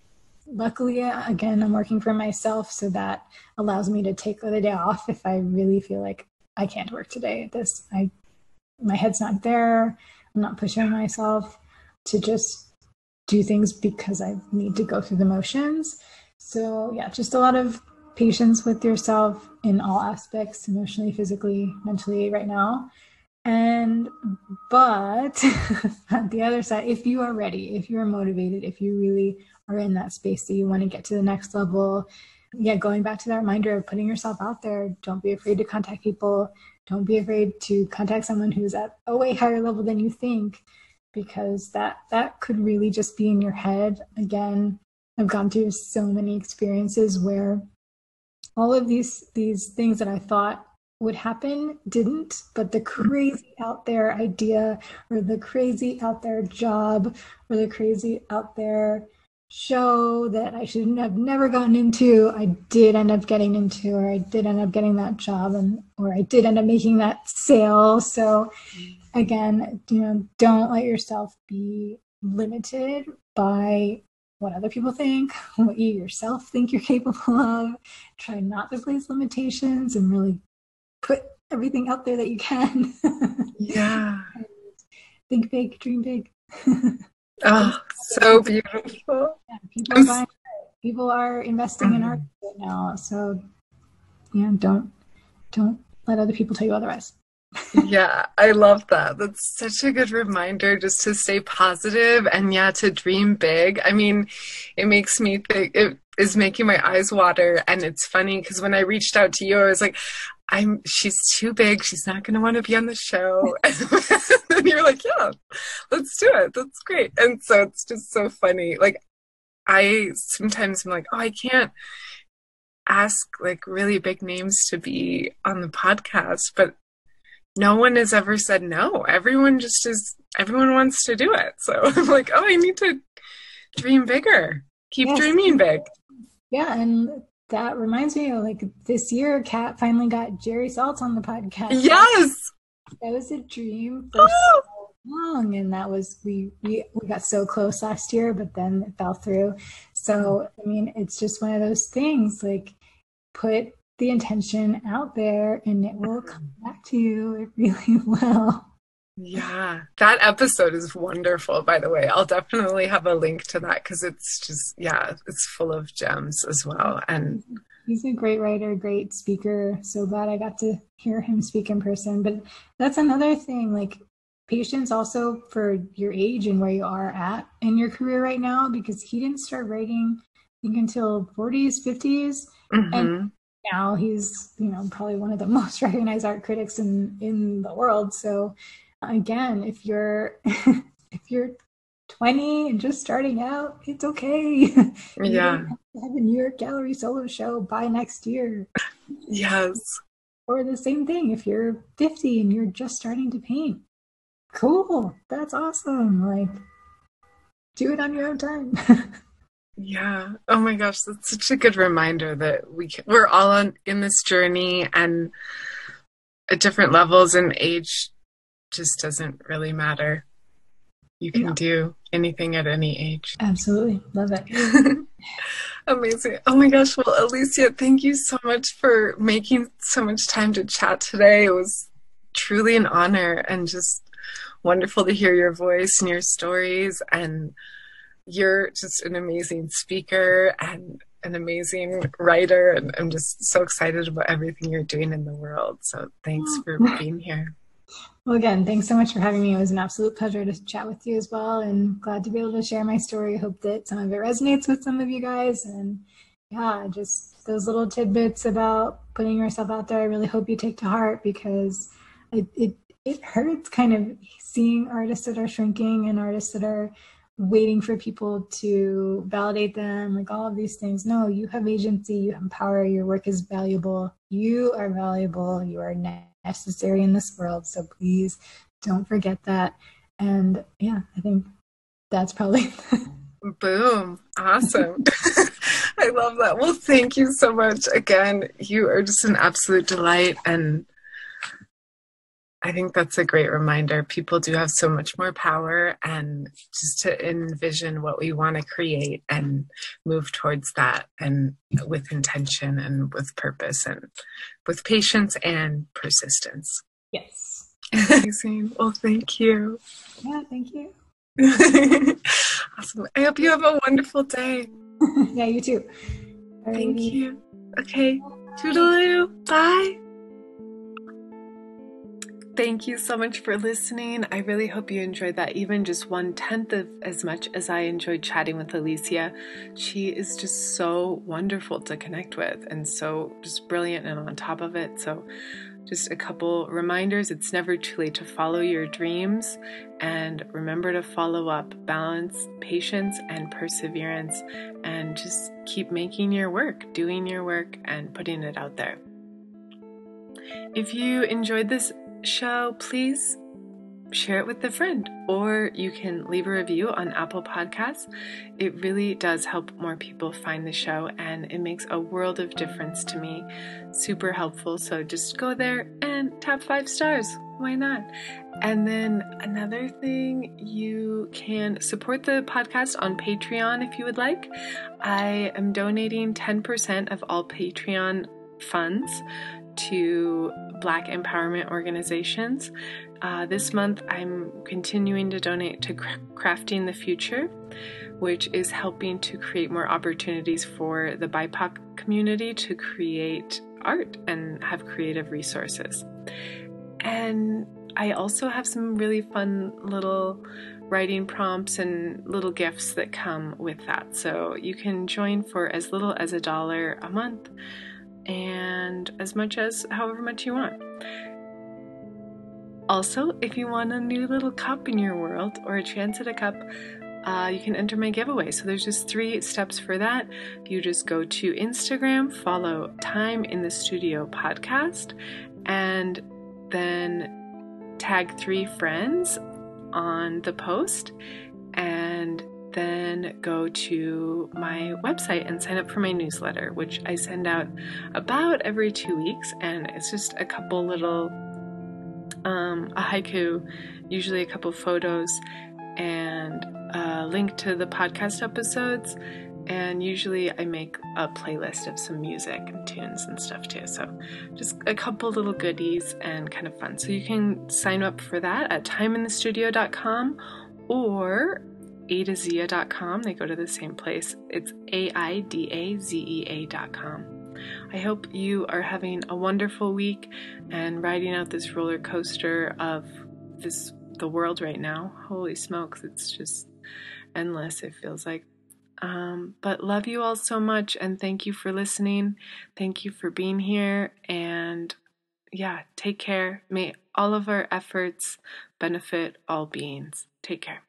luckily uh, again I'm working for myself so that allows me to take the day off if I really feel like I can't work today. This I my head's not there. I'm not pushing myself to just do things because I need to go through the motions. So, yeah, just a lot of patience with yourself in all aspects emotionally, physically, mentally, right now. And, but the other side, if you are ready, if you are motivated, if you really are in that space that you want to get to the next level, yeah, going back to that reminder of putting yourself out there, don't be afraid to contact people don't be afraid to contact someone who's at a way higher level than you think because that that could really just be in your head again i've gone through so many experiences where all of these these things that i thought would happen didn't but the crazy out there idea or the crazy out there job or the crazy out there show that I shouldn't have never gotten into, I did end up getting into, or I did end up getting that job, and or I did end up making that sale. So again, you know, don't let yourself be limited by what other people think, what you yourself think you're capable of. Try not to place limitations and really put everything out there that you can. yeah. think big, dream big. Oh, so beautiful. Yeah, people, buying, people are investing mm-hmm. in art right now. So yeah, don't don't let other people tell you otherwise. Yeah, I love that. That's such a good reminder just to stay positive and yeah, to dream big. I mean, it makes me think it is making my eyes water and it's funny because when I reached out to you, I was like, I'm she's too big. She's not going to want to be on the show. and you're like, yeah, let's do it. That's great. And so it's just so funny. Like I sometimes am like, oh, I can't ask like really big names to be on the podcast, but no one has ever said no. Everyone just is everyone wants to do it. So I'm like, oh, I need to dream bigger. Keep yes. dreaming big. Yeah, and that reminds me of like this year, Kat finally got Jerry Saltz on the podcast. Yes, that was a dream for so long, and that was we we we got so close last year, but then it fell through. So I mean, it's just one of those things. Like, put the intention out there, and it will come back to you. It really will. Yeah, that episode is wonderful, by the way. I'll definitely have a link to that because it's just, yeah, it's full of gems as well. And he's a great writer, great speaker. So glad I got to hear him speak in person. But that's another thing like patience also for your age and where you are at in your career right now because he didn't start writing, I think, until 40s, 50s. Mm-hmm. And now he's, you know, probably one of the most recognized art critics in, in the world. So, again, if you're if you're 20 and just starting out, it's okay. Yeah. have a New York Gallery solo show by next year. Yes. Or the same thing if you're 50 and you're just starting to paint. Cool. That's awesome. Like do it on your own time. Yeah. Oh my gosh, that's such a good reminder that we can, we're all on in this journey and at different levels and age just doesn't really matter. You can do anything at any age. Absolutely. Love it. Amazing. Oh my gosh. Well, Alicia, thank you so much for making so much time to chat today. It was truly an honor and just wonderful to hear your voice and your stories. And you're just an amazing speaker and an amazing writer. And I'm just so excited about everything you're doing in the world. So thanks for being here. Well, again, thanks so much for having me. It was an absolute pleasure to chat with you as well, and glad to be able to share my story. Hope that some of it resonates with some of you guys. And yeah, just those little tidbits about putting yourself out there, I really hope you take to heart because it, it, it hurts kind of seeing artists that are shrinking and artists that are waiting for people to validate them, like all of these things. No, you have agency, you have power, your work is valuable, you are valuable, you are necessary in this world. So please don't forget that. And yeah, I think that's probably. Boom. Awesome. I love that. Well, thank you so much. Again, you are just an absolute delight. And I think that's a great reminder. People do have so much more power, and just to envision what we want to create and move towards that, and with intention and with purpose and with patience and persistence. Yes. Amazing. Well, thank you. Yeah, thank you. awesome. I hope you have a wonderful day. yeah, you too. Thank you. Okay. Toodaloo. Bye. Thank you so much for listening. I really hope you enjoyed that, even just one tenth of as much as I enjoyed chatting with Alicia. She is just so wonderful to connect with and so just brilliant and on top of it. So, just a couple reminders it's never too late to follow your dreams and remember to follow up balance, patience, and perseverance, and just keep making your work, doing your work, and putting it out there. If you enjoyed this show, please share it with a friend or you can leave a review on Apple Podcasts. It really does help more people find the show and it makes a world of difference to me. Super helpful. So just go there and tap five stars. Why not? And then another thing, you can support the podcast on Patreon if you would like. I am donating 10% of all Patreon funds to Black empowerment organizations. Uh, this month, I'm continuing to donate to Crafting the Future, which is helping to create more opportunities for the BIPOC community to create art and have creative resources. And I also have some really fun little writing prompts and little gifts that come with that. So you can join for as little as a dollar a month and as much as however much you want. Also, if you want a new little cup in your world or a chance at a cup, uh, you can enter my giveaway. So there's just three steps for that. You just go to Instagram, follow Time in the Studio podcast, and then tag three friends on the post and then go to my website and sign up for my newsletter, which I send out about every two weeks. And it's just a couple little, um, a haiku, usually a couple photos, and a link to the podcast episodes. And usually I make a playlist of some music and tunes and stuff too. So just a couple little goodies and kind of fun. So you can sign up for that at timeinthestudio.com or aidazea.com. They go to the same place. It's A I D A Z E A.com. I hope you are having a wonderful week and riding out this roller coaster of this the world right now. Holy smokes, it's just endless, it feels like. Um, but love you all so much and thank you for listening. Thank you for being here. And yeah, take care. May all of our efforts benefit all beings. Take care.